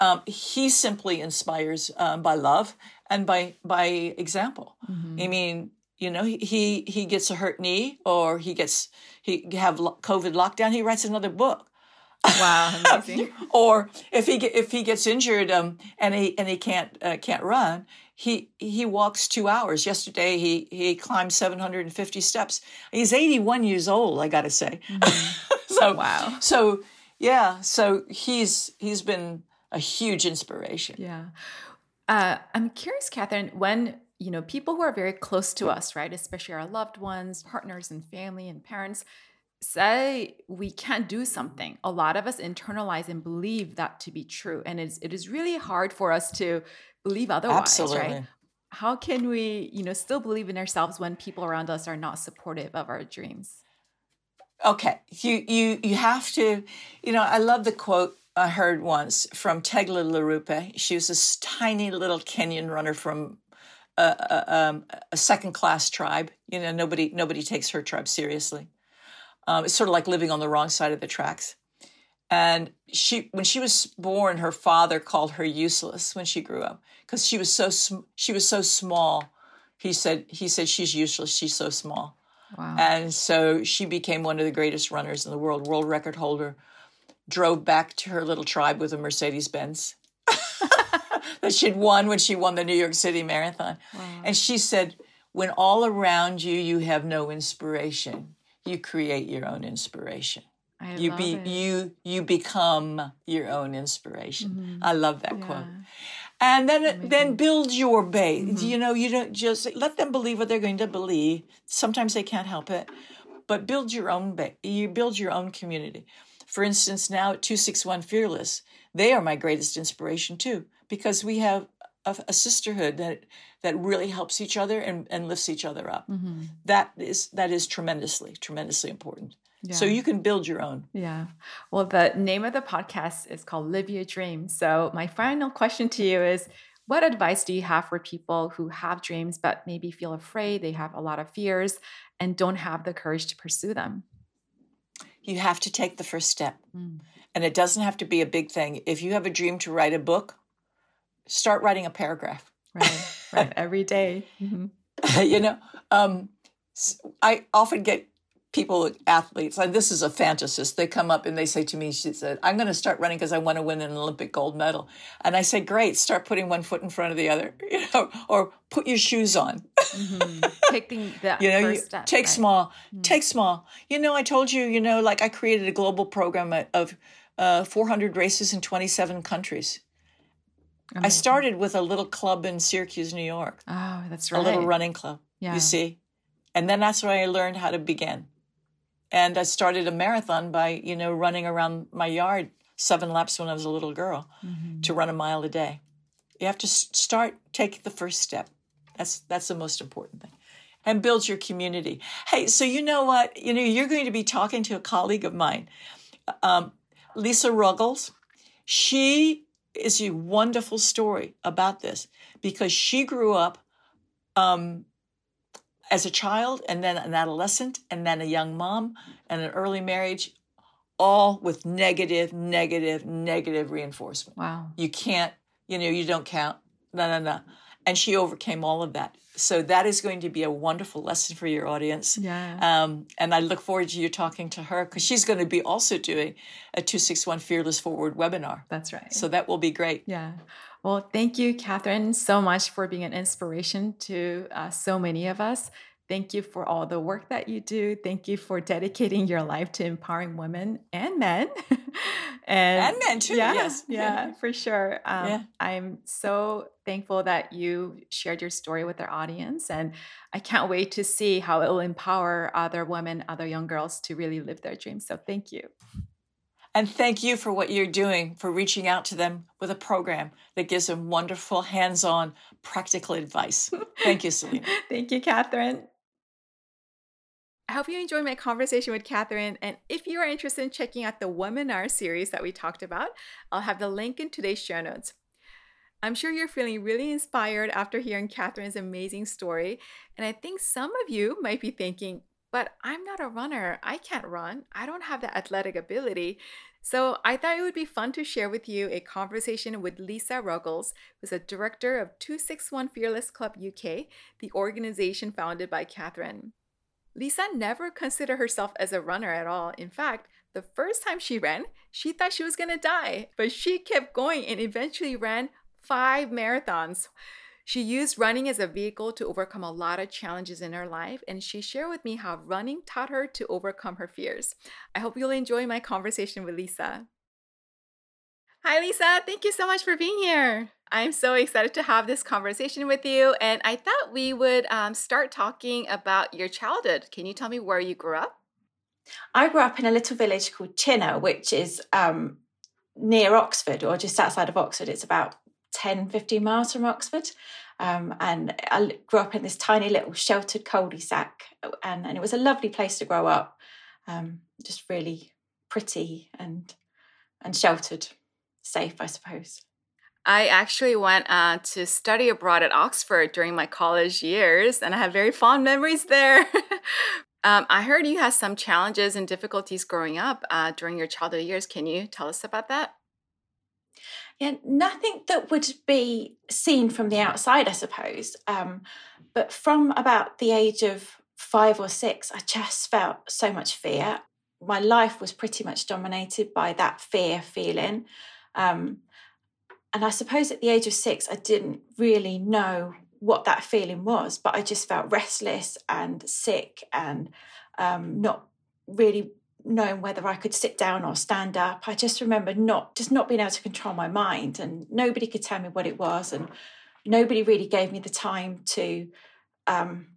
um, he simply inspires um, by love and by by example. Mhm. I mean, you know, he he gets a hurt knee or he gets he have COVID lockdown. He writes another book. Wow, amazing. or if he get, if he gets injured um, and he and he can't uh, can't run, he he walks two hours. Yesterday he he climbed seven hundred and fifty steps. He's eighty one years old. I got to say. so Wow. So yeah. So he's he's been a huge inspiration. Yeah. Uh, I'm curious, Kathrine, when, you know, people who are very close to us, right, especially our loved ones, partners, and family and parents, say we can't do something, a lot of us internalize and believe that to be true. And it's, it is really hard for us to believe otherwise, Absolutely. right? How can we, you know, still believe in ourselves when people around us are not supportive of our dreams? Okay, you you you have to, you know. I love the quote I heard once from Tegla Loroupe. She was this tiny little Kenyan runner from a, a, um, a second class tribe. You know, nobody nobody takes her tribe seriously. Um, it's sort of like living on the wrong side of the tracks. And she, when she was born, her father called her useless when she grew up because she was so sm- she was so small. He said he said she's useless. She's so small. Wow. And so she became one of the greatest runners in the world, world record holder. Drove back to her little tribe with a Mercedes Benz she'd won when she won the New York City Marathon. Wow. And she said, when all around you, you have no inspiration, you create your own inspiration. I You be it. you you become your own inspiration. Mhm. I love that Yeah. quote. And then Amazing. then build your base. Mhm. You know, you don't just let them believe what they're going to believe. Sometimes they can't help it, but build your own base. You build your own community. For instance, now at two six one Fearless, they are my greatest inspiration too, because we have a, a sisterhood that that really helps each other and, and lifts each other up. Mhm. That is that is tremendously tremendously important. So you can build your own. Yeah. Well, the name of the podcast is called Live Your Dream. So, my final question to you is what advice do you have for people who have dreams but maybe feel afraid, they have a lot of fears, and don't have the courage to pursue them? You have to take the first step. Mm. And it doesn't have to be a big thing. If you have a dream to write a book, start writing a paragraph. Right. right. Every day. Mhm. you know, um, I often get people, athletes, and this is a fantasist. They come up and they say to me, she said, I'm going to start running because I want to win an Olympic gold medal. And I say, great, start putting one foot in front of the other, you know, or put your shoes on. Mhm. Taking that you know, first you step. take right? small, Mm. take small. You know, I told you, you know, like I created a global program of uh, 400 races in 27 countries. I started with a little club in Syracuse, New York, Oh, that's right. a little running club. Yeah. You see, and then that's where I learned how to begin. And I started a marathon by you know running around my yard seven laps when I was a little girl Mhm. to run a mile a day. You have to start, take the first step. That's that's the most important thing, and build your community. Hey, so you know what? You know you're going to be talking to a colleague of mine, um, Lisa Ruggles. She is a wonderful story about this because she grew up um, as a child and then an adolescent and then a young mom and an early marriage all with negative negative negative reinforcement. Wow. You can't you know you don't count. No no no and she overcame all of that. So that is going to be a wonderful lesson for your audience. Yeah. Um, and i look forward to you talking to her because she's going to be also doing a 261 fearless forward webinar. That's right. So that will be great. Yeah. Well thank you kathrine so much for being an inspiration to uh, so many of us Thank you for all the work that you do. Thank you for dedicating your life to empowering women and men. and, and, men too. Yeah, yes. Yeah, for sure. Um, yeah. I'm so thankful that you shared your story with our audience. And I can't wait to see how it will empower other women, other young girls to really live their dreams. So thank you. And thank you for what you're doing for reaching out to them with a program that gives them wonderful, hands on, practical advice. Thank you, Celina. thank you, Kathrine. I hope you enjoyed my conversation with Kathrine. And if you are interested in checking out the webinar series that we talked about, I'll have the link in today's show notes. I'm sure you're feeling really inspired after hearing Kathrine's amazing story. And I think some of you might be thinking, but I'm not a runner. I can't run. I don't have the athletic ability. So I thought it would be fun to share with you a conversation with Lisa Ruggles, who's a director of 261 Fearless Club UK, the organization founded by Kathrine. Lisa never considered herself as a runner at all. In fact, the first time she ran, she thought she was gonna die, but she kept going and eventually ran five marathons. She used running as a vehicle to overcome a lot of challenges in her life, and she shared with me how running taught her to overcome her fears. I hope you'll enjoy my conversation with Lisa. Hi, Lisa. Thank you so much for being here. I'm so excited to have this conversation with you. And I thought we would um, start talking about your childhood. Can you tell me where you grew up? I grew up in a little village called Chinnor, which is um, near Oxford or just outside of Oxford. It's about 10, 15 miles from Oxford. Um, and I grew up in this tiny little sheltered cul-de-sac. And, and it was a lovely place to grow up. Um, just really pretty and and sheltered safe, I suppose. I actually went uh, to study abroad at Oxford during my college years, and I have very fond memories there. um, I heard you had some challenges and difficulties growing up uh, during your childhood years. Can you tell us about that? Yeah, nothing that would be seen from the outside, I suppose. Um, but from about the age of five or six, I just felt so much fear. My life was pretty much dominated by that fear feeling. Um, and I suppose at the age of six, I didn't really know what that feeling was, but I just felt restless and sick and um, not really knowing whether I could sit down or stand up. I just remember not just not being able to control my mind, and nobody could tell me what it was, and nobody really gave me the time to um,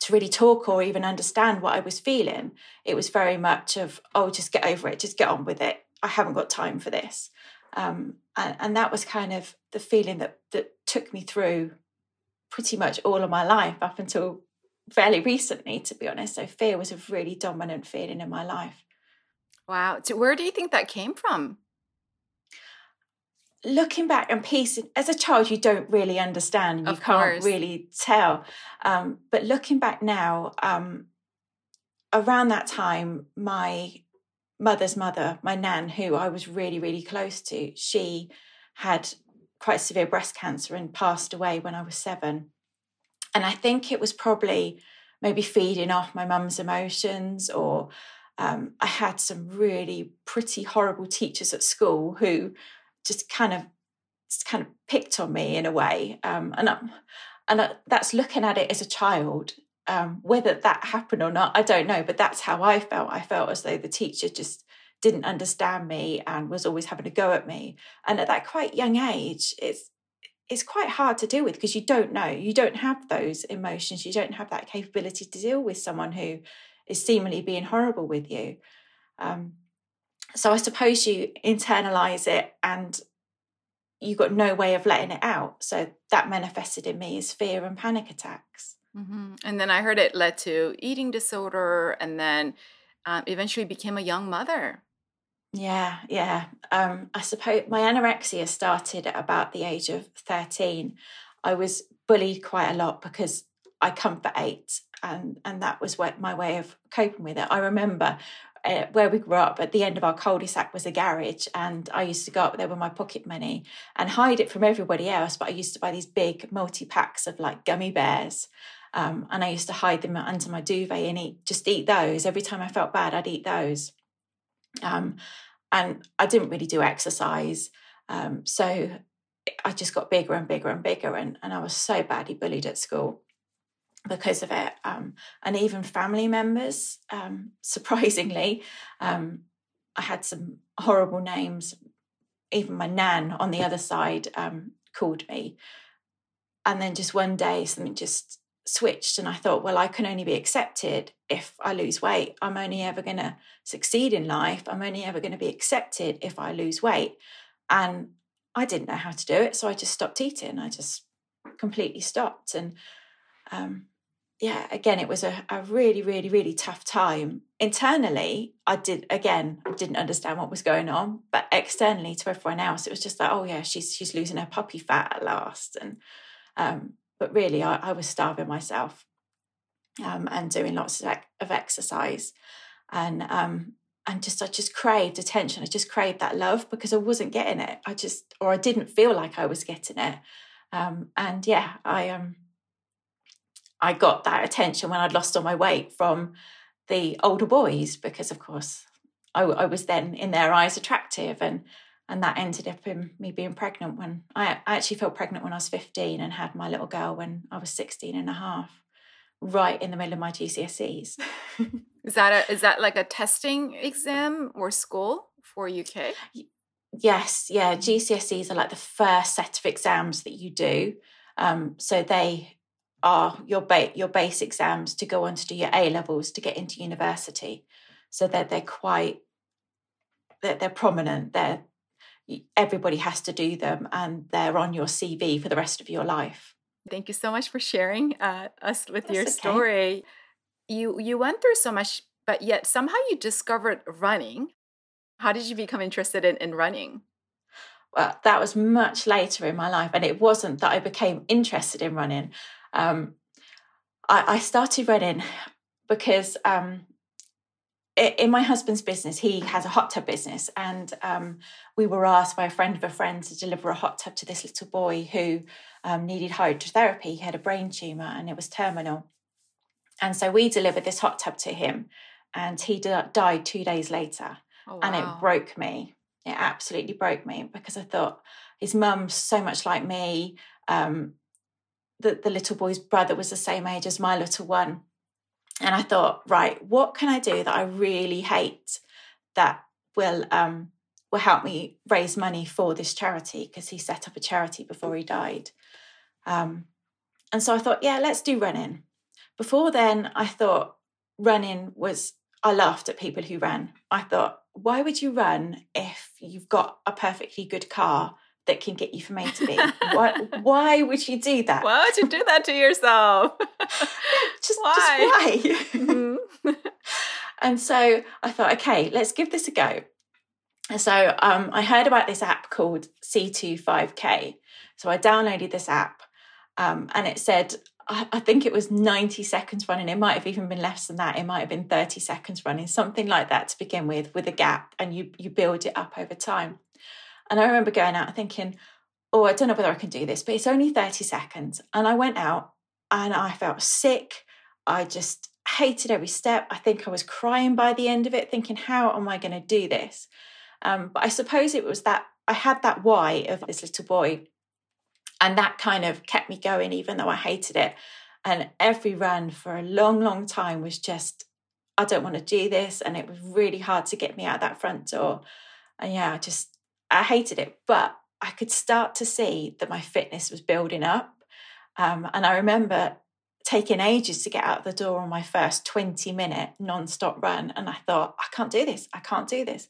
to really talk or even understand what I was feeling. It was very much of, oh, just get over it, just get on with it. I haven't got time for this. Um, and, and that was kind of the feeling that that took me through pretty much all of my life up until fairly recently, to be honest. So fear was a really dominant feeling in my life. Wow. So where do you think that came from? Looking back and piecing, as a child, you don't really understand. You can't really tell. Um, but looking back now, um, around that time, my mother's mother, my nan, who I was really, really close to, she had quite severe breast cancer and passed away when I was seven. And I think it was probably maybe feeding off my mum's emotions, or um, I had some really pretty horrible teachers at school who just kind of just kind of picked on me in a way. Um, and I, and I, that's looking at it as a child um, whether that happened or not, I don't know, but that's how I felt. I felt as though the teacher just didn't understand me and was always having a go at me. And at that quite young age, it's it's quite hard to deal with because you don't know, you don't have those emotions, you don't have that capability to deal with someone who is seemingly being horrible with you. Um, so I suppose you internalize it and you've got no way of letting it out. So that manifested in me as fear and panic attacks. Mm-hmm. And then I heard it led to eating disorder and then um, eventually became a young mother. Yeah, yeah. Um, I suppose my anorexia started at about the age of 13. I was bullied quite a lot because I comfort ate, and, and that was what my way of coping with it. I remember uh, where we grew up, at the end of our cul-de-sac was a garage, and I used to go up there with my pocket money and hide it from everybody else. But I used to buy these big multi packs of like gummy bears, um, and I used to hide them under my duvet and eat just eat those every time I felt bad. I'd eat those. Um, and I didn't really do exercise. Um, so I just got bigger and bigger and bigger. And, and I was so badly bullied at school because of it. Um, and even family members, um, surprisingly, um, I had some horrible names. Even my nan on the other side um, called me. And then just one day, something just switched and I thought, well, I can only be accepted if I lose weight. I'm only ever going to succeed in life. I'm only ever going to be accepted if I lose weight. And I didn't know how to do it. So I just stopped eating. I just completely stopped. And um, yeah, again, it was a, a really, really, really tough time. Internally, I did, again, I didn't understand what was going on. But externally to everyone else, it was just like, oh, yeah, she's, she's losing her puppy fat at last. And um, but really, I, I was starving myself um, and doing lots of, of exercise, and um, and just I just craved attention. I just craved that love because I wasn't getting it. I just or I didn't feel like I was getting it. Um, and yeah, I um I got that attention when I'd lost all my weight from the older boys because, of course, I, I was then in their eyes attractive and and that ended up in me being pregnant when I, I actually felt pregnant when I was 15 and had my little girl when I was 16 and a half right in the middle of my GCSEs. is that a is that like a testing exam or school for UK? Yes, yeah. GCSEs are like the first set of exams that you do. Um, so they are your ba- your base exams to go on to do your A levels to get into university. So they're they're quite they're, they're prominent. They're everybody has to do them and they're on your CV for the rest of your life. Thank you so much for sharing uh, us with That's your story. You you went through so much, but yet somehow you discovered running. How did you become interested in, in running? Well, that was much later in my life, and it wasn't that I became interested in running. Um, I, I, started running because um, in my husband's business, he has a hot tub business, and um, we were asked by a friend of a friend to deliver a hot tub to this little boy who um, needed hydrotherapy. He had a brain tumor and it was terminal. And so we delivered this hot tub to him, and he d- died two days later. Oh, wow. And it broke me. It absolutely broke me because I thought his mum's so much like me. Um, the, the little boy's brother was the same age as my little one and I thought, right, what can I do that I really hate that will um, will help me raise money for this charity because he set up a charity before he died. Um, and so I thought, yeah, let's do running. Before then, I thought running was I laughed at people who ran. I thought, why would you run if you've got a perfectly good car that can get you from A to B. why, why would you do that? Why would you do that to yourself? just why? Just why? Mm-hmm. and so I thought, okay, let's give this a go. And so um, I heard about this app called C25K. So I downloaded this app um, and it said, I, I think it was 90 seconds running. It might have even been less than that. It might have been 30 seconds running, something like that to begin with, with a gap, and you you build it up over time. And I remember going out thinking, oh, I don't know whether I can do this, but it's only 30 seconds. And I went out and I felt sick. I just hated every step. I think I was crying by the end of it, thinking, how am I going to do this? Um, but I suppose it was that I had that why of this little boy. And that kind of kept me going, even though I hated it. And every run for a long, long time was just, I don't want to do this. And it was really hard to get me out that front door. And yeah, I just I hated it, but I could start to see that my fitness was building up. Um, and I remember taking ages to get out the door on my first 20 minute non-stop run. And I thought, I can't do this. I can't do this.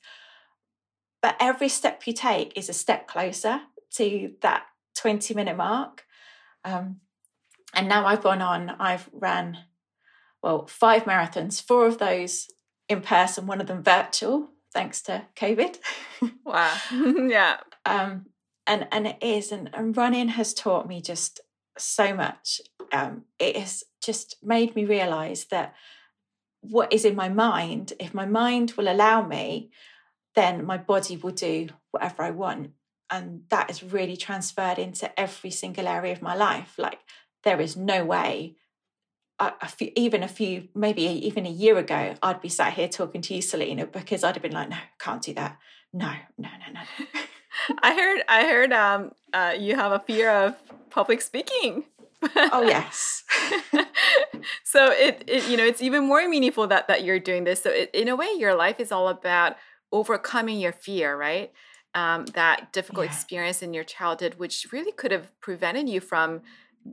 But every step you take is a step closer to that 20 minute mark. Um, and now I've gone on, I've ran, well, five marathons, four of those in person, one of them virtual thanks to COVID. wow. yeah. Um, and and it is, and, and running has taught me just so much. Um, it has just made me realize that what is in my mind, if my mind will allow me, then my body will do whatever I want. And that is really transferred into every single area of my life. Like, there is no way, a, few, even a few, maybe even a year ago, I'd be sat here talking to you, Celina, because I'd have been like, no, can't do that. No, no, no, no. I heard, I heard, um, uh, you have a fear of public speaking. oh yes. so it, it, you know, it's even more meaningful that that you're doing this. So it, in a way, your life is all about overcoming your fear, right? Um, that difficult yeah. experience in your childhood, which really could have prevented you from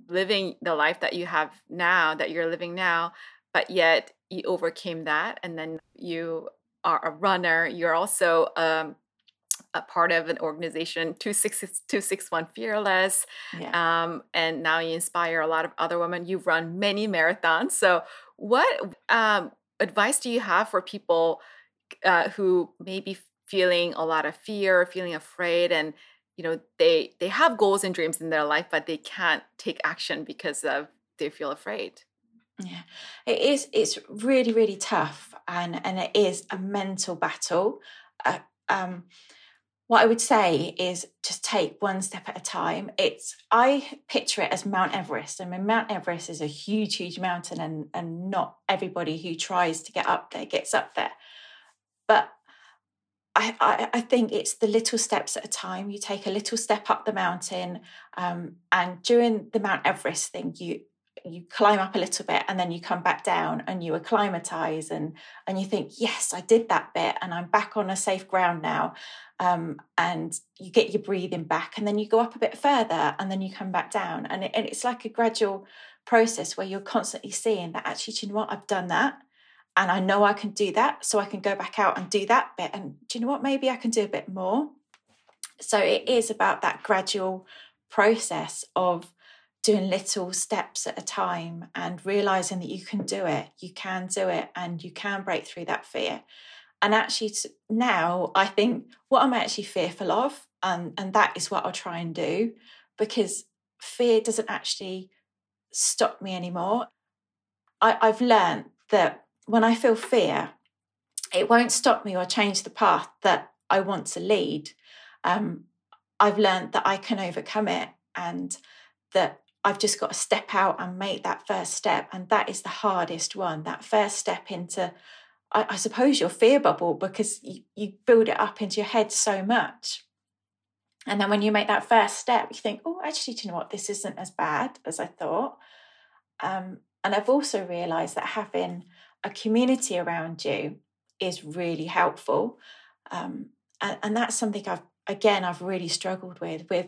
living the life that you have now, that you're living now, but yet you overcame that, and then you are a runner. You're also um, a part of an organization 261 fearless yeah. um, and now you inspire a lot of other women you've run many marathons so what um, advice do you have for people uh, who may be feeling a lot of fear feeling afraid and you know they they have goals and dreams in their life but they can't take action because of they feel afraid yeah it is it's really really tough and and it is a mental battle uh, um what I would say is just take one step at a time. It's I picture it as Mount Everest. I mean, Mount Everest is a huge, huge mountain, and and not everybody who tries to get up there gets up there. But I, I, I think it's the little steps at a time. You take a little step up the mountain, um, and during the Mount Everest thing, you you climb up a little bit and then you come back down and you acclimatize and and you think yes i did that bit and i'm back on a safe ground now. Um, and you get your breathing back and then you go up a bit further and then you come back down. And, it, and it's like a gradual process where you're constantly seeing that actually you know what? I've done that and i know i can do that so i can go back out and do that bit and do you know what? Maybe i can do a bit more. So it is about that gradual process of doing little steps at a time and realizing that you can do it you can do it and you can break through that fear. And actually now i think what i'm actually fearful of and and that is what i'll try and do because fear doesn't actually stop me anymore. I, i've learned that when i feel fear it won't stop me or change the path that i want to lead um, i've learned that i can overcome it and that I've just got to step out and make that first step. And that is the hardest one, that first step into, I, I suppose, your fear bubble, because you, you build it up into your head so much. And then when you make that first step, you think, oh, actually, do you know what? This isn't as bad as I thought. Um, and I've also realized that having a community around you is really helpful. Um, and, and that's something I've, again, I've really struggled with, with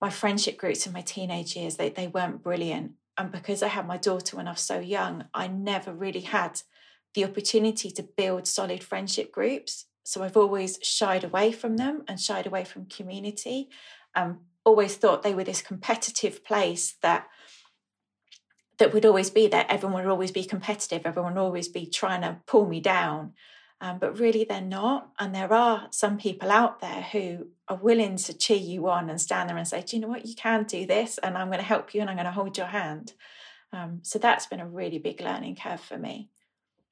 my friendship groups in my teenage years, they, they weren't brilliant. And because I had my daughter when I was so young, I never really had the opportunity to build solid friendship groups. So I've always shied away from them and shied away from community. Um, always thought they were this competitive place that that would always be there. Everyone would always be competitive. Everyone would always be trying to pull me down um, but really they're not. And there are some people out there who are willing to cheer you on and stand there and say, Do you know what? You can do this, and I'm going to help you and I'm going to hold your hand. Um, so that's been a really big learning curve for me.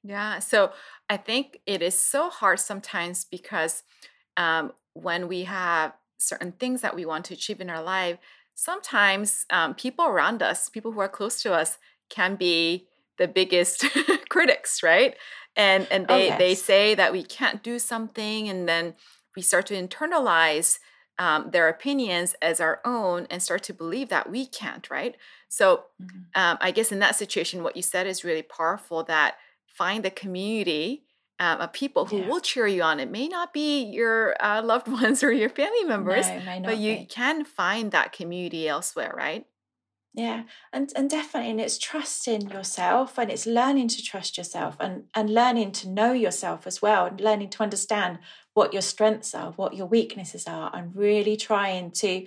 Yeah. So I think it is so hard sometimes because um, when we have certain things that we want to achieve in our life, sometimes um, people around us, people who are close to us, can be the biggest critics, right? and and oh, they oh, yes. they say that we can't do something and then we start to internalize um, their opinions as our own and start to believe that we can't right so mm-hmm. um, i guess in that situation what you said is really powerful that find the community um, of people who yeah. will cheer you on it may not be your uh, loved ones or your family members no, but you be. can find that community elsewhere right yeah and and definitely and it's trusting yourself and it's learning to trust yourself and and learning to know yourself as well and learning to understand what your strengths are what your weaknesses are and really trying to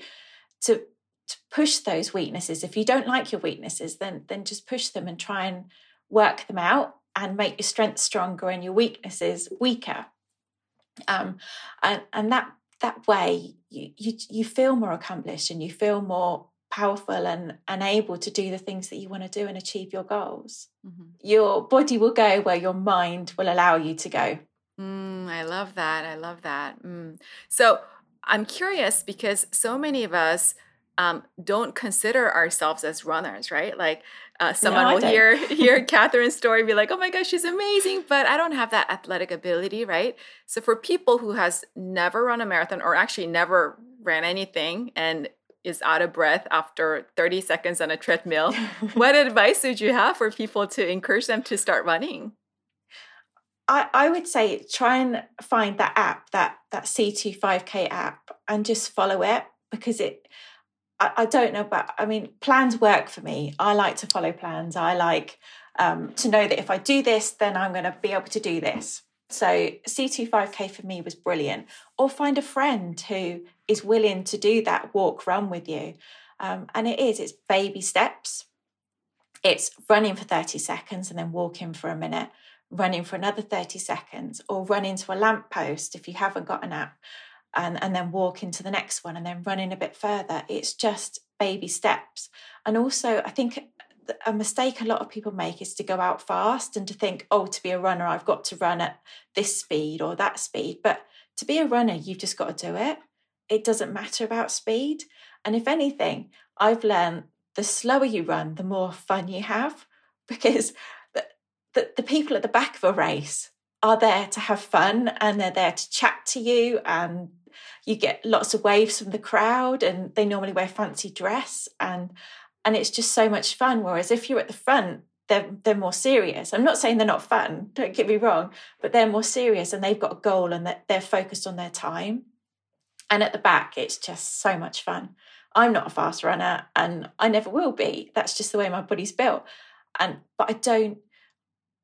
to to push those weaknesses if you don't like your weaknesses then then just push them and try and work them out and make your strengths stronger and your weaknesses weaker Um, and, and that that way you, you you feel more accomplished and you feel more powerful and, and able to do the things that you want to do and achieve your goals. Mm-hmm. Your body will go where your mind will allow you to go. Mm, I love that. I love that. Mm. So I'm curious because so many of us um, don't consider ourselves as runners, right? Like uh, someone no, will hear hear Kathrine's story, be like, "Oh my gosh, she's amazing," but I don't have that athletic ability, right? So for people who has never run a marathon or actually never ran anything and is out of breath after 30 seconds on a treadmill, what advice would you have for people to encourage them to start running? I, I would say try and find that app, that that C25K app, and just follow it because it I, don't know but I mean plans work for me. I like to follow plans. I like um, to know that if I do this, then I'm going to be able to do this. So C25K for me was brilliant. Or find a friend who is willing to do that walk run with you. Um, and it is, it's baby steps. It's running for 30 seconds and then walking for a minute, running for another 30 seconds, or run into a lamppost if you haven't got an app, and, and then walk into the next one and then run in a bit further. It's just baby steps. And also, I think a mistake a lot of people make is to go out fast and to think, oh, to be a runner, I've got to run at this speed or that speed. But to be a runner, you've just got to do it. It doesn't matter about speed. And if anything, I've learned the slower you run, the more fun you have because the, the, the people at the back of a race are there to have fun and they're there to chat to you and you get lots of waves from the crowd and they normally wear fancy dress and and it's just so much fun. Whereas if you're at the front they're they're more serious. I'm not saying they're not fun don't get me wrong but they're more serious and they've got a goal and they're focused on their time. And at the back it's just so much fun. I'm not a fast runner and i never will be. That's just the way my body's built. And but i don't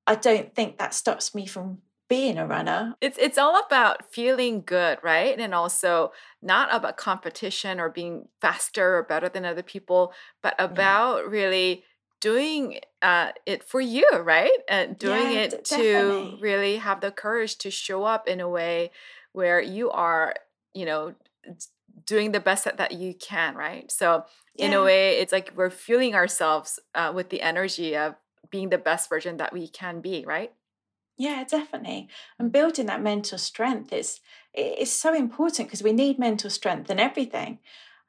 i don't think that stops me from being a runner. It's it's all about feeling good, right? And also not about competition or being faster or better than other people, but about really doing uh, it for you, right? And doing yeah, it to really have the courage to show up in a way where you are, you know, doing the best that, that you can, right? So yeah. in a way, it's like we're fueling ourselves uh, with the energy of being the best version that we can be, right? Yeah, definitely. And building that mental strength is is so important because we need mental strength in everything.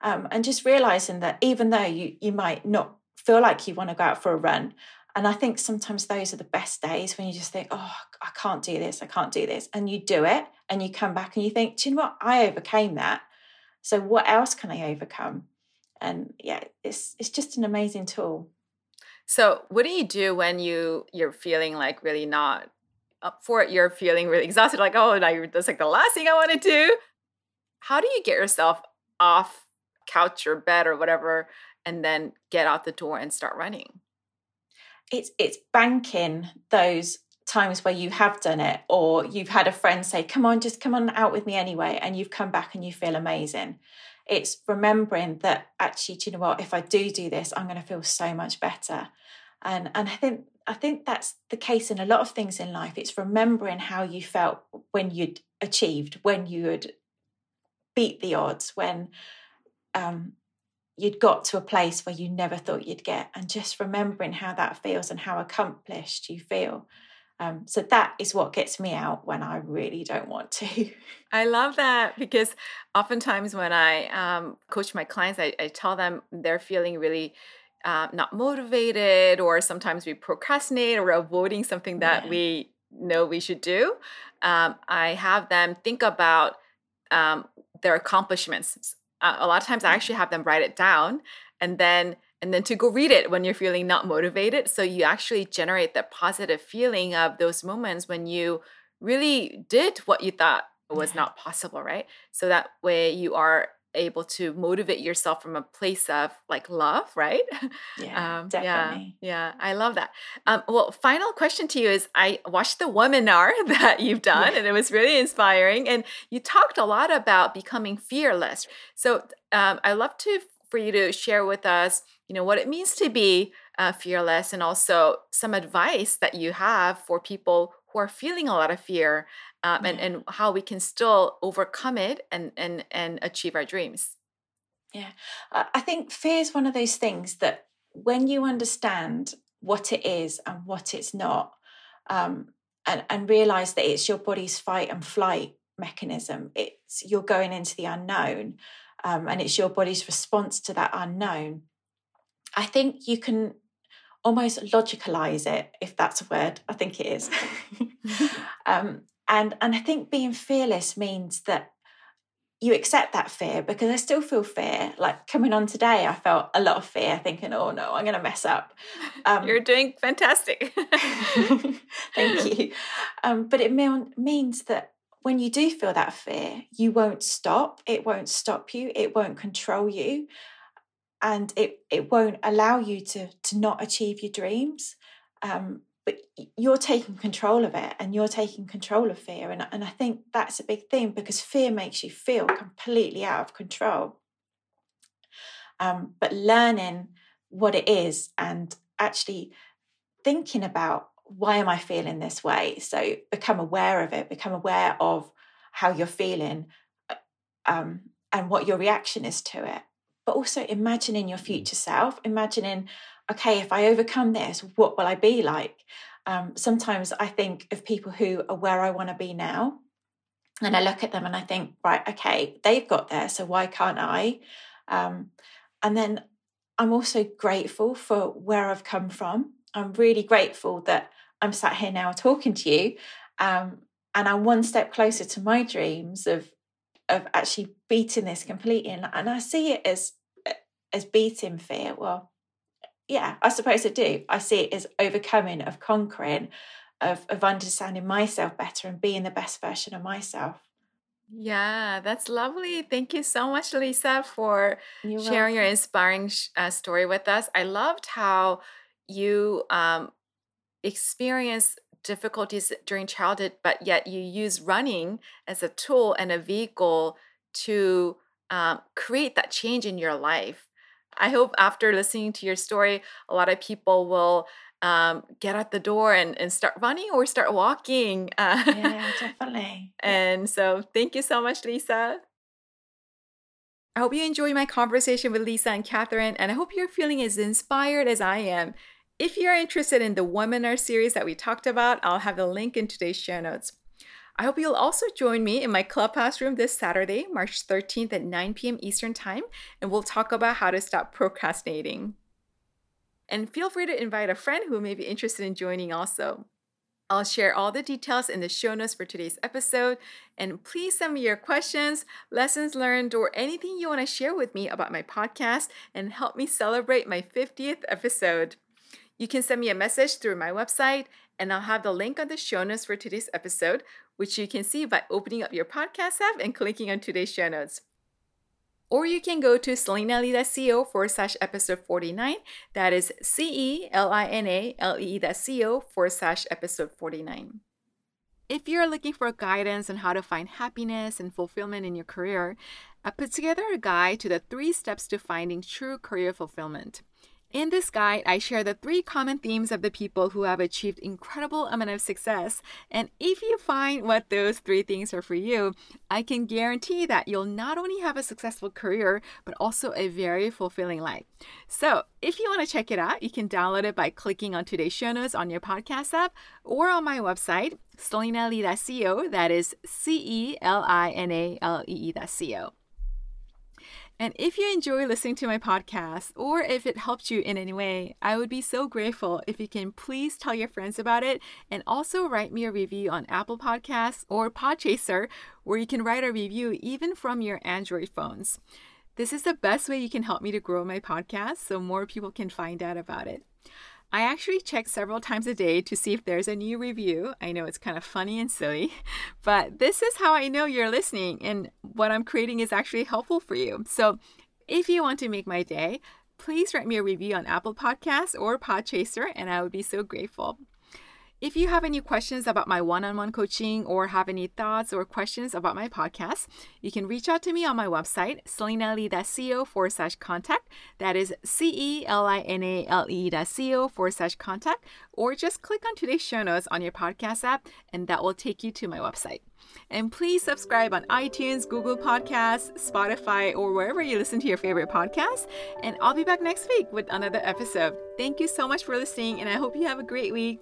Um, and just realizing that even though you you might not feel like you want to go out for a run, and I think sometimes those are the best days when you just think, oh, I can't do this, I can't do this, and you do it, and you come back and you think, do you know what? I overcame that. So what else can I overcome? And yeah, it's it's just an amazing tool. So, what do you do when you you're feeling like really not up for it, you're feeling really exhausted, like, oh, now that's like the last thing I want to do. How do you get yourself off couch or bed or whatever and then get out the door and start running? It's it's banking those times where you have done it or you've had a friend say, come on, just come on out with me anyway, and you've come back and you feel amazing. It's remembering that actually, do you know what? If I do do this, I'm going to feel so much better. And and I think I think that's the case in a lot of things in life. It's remembering how you felt when you'd achieved, when you had beat the odds, when um, you'd got to a place where you never thought you'd get, and just remembering how that feels and how accomplished you feel. Um, so that is what gets me out when I really don't want to. I love that because oftentimes when I um, coach my clients, I, I tell them they're feeling really uh, not motivated, or sometimes we procrastinate or avoiding something that yeah. we know we should do. Um, I have them think about um, their accomplishments. Uh, a lot of times, I actually have them write it down, and then and then to go read it when you're feeling not motivated. So you actually generate that positive feeling of those moments when you really did what you thought was yeah. not possible, right? So that way you are able to motivate yourself from a place of like love, right? Yeah, um, definitely. Yeah, yeah, I love that. Um, well, final question to you is: I watched the webinar that you've done, yeah. and it was really inspiring. And you talked a lot about becoming fearless. So um, I love to for you to share with us, you know, what it means to be uh, fearless, and also some advice that you have for people who are feeling a lot of fear um, and, and how we can still overcome it and, and, and achieve our dreams. Yeah. I think fear is one of those things that when you understand what it is and what it's not, um, and, and realize that it's your body's fight and flight mechanism, it's you're going into the unknown, um, and it's your body's response to that unknown. I think you can almost logicalize it, if that's a word. I think it is. um, and and I think being fearless means that you accept that fear because I still feel fear. Like coming on today, I felt a lot of fear, thinking, "Oh no, I'm going to mess up." Um, You're doing fantastic. thank you. Um, but it means that when you do feel that fear, you won't stop. It won't stop you. It won't control you and it it won't allow you to to not achieve your dreams um, but you're taking control of it and you're taking control of fear and, and i think that's a big thing because fear makes you feel completely out of control. Um, but learning what it is and actually thinking about why am i feeling this way? So become aware of it become aware of how you're feeling uh, um, and what your reaction is to it. But also imagining your future self, imagining, okay, if I overcome this, what will I be like? Um, sometimes I think of people who are where I want to be now. And I look at them and I think, right, okay, they've got there, so why can't I? Um, and then I'm also grateful for where I've come from. I'm really grateful that I'm sat here now talking to you. Um, and I'm one step closer to my dreams of of actually beating this completely and, and i see it as as beating fear well yeah i suppose i do i see it as overcoming of conquering of of understanding myself better and being the best version of myself yeah, that's lovely. Thank you so much, Lisa, for You're sharing welcome. your inspiring uh, story with us. I loved how you um, experienced difficulties during childhood, but yet you use running as a tool and a vehicle to um, create that change in your life. I hope after listening to your story, a lot of people will um, get out the door and, and start running or start walking. Uh, yeah, definitely. and so, thank you so much, Lisa. I hope you enjoyed my conversation with Lisa and Kathrine, and I hope you're feeling as inspired as I am if you're interested in the webinar series that we talked about, I'll have the link in today's show notes. I hope you'll also join me in my clubhouse room this Saturday, March 13th at 9 p.m. Eastern Time, and we'll talk about how to stop procrastinating. And feel free to invite a friend who may be interested in joining also. I'll share all the details in the show notes for today's episode. And please send me your questions, lessons learned, or anything you want to share with me about my podcast and help me celebrate my 50th episode. You can send me a message through my website, and I'll have the link on the show notes for today's episode, which you can see by opening up your podcast app and clicking on today's show notes. Or you can go to celinalee.co forward slash episode 49. That is C E L I N A L E E.co forward slash episode 49. If you're looking for guidance on how to find happiness and fulfillment in your career, I put together a guide to the three steps to finding true career fulfillment. In this guide, I share the three common themes of the people who have achieved incredible amount of success. And if you find what those three things are for you, I can guarantee that you'll not only have a successful career, but also a very fulfilling life. So if you want to check it out, you can download it by clicking on today's show notes on your podcast app or on my website, celinalee.co. That is C E L I N A L E E.co. And if you enjoy listening to my podcast or if it helped you in any way, I would be so grateful if you can please tell your friends about it and also write me a review on Apple Podcasts or Podchaser, where you can write a review even from your Android phones. This is the best way you can help me to grow my podcast so more people can find out about it. I actually check several times a day to see if there's a new review. I know it's kind of funny and silly, but this is how I know you're listening and what I'm creating is actually helpful for you. So if you want to make my day, please write me a review on Apple Podcasts or Podchaser, and I would be so grateful. If you have any questions about my one on one coaching or have any thoughts or questions about my podcast, you can reach out to me on my website, celinalee.co forward slash contact. That is C E L I N A L E co forward slash contact, or just click on today's show notes on your podcast app, and that will take you to my website. And please subscribe on iTunes, Google Podcasts, Spotify, or wherever you listen to your favorite podcasts. And I'll be back next week with another episode. Thank you so much for listening, and I hope you have a great week.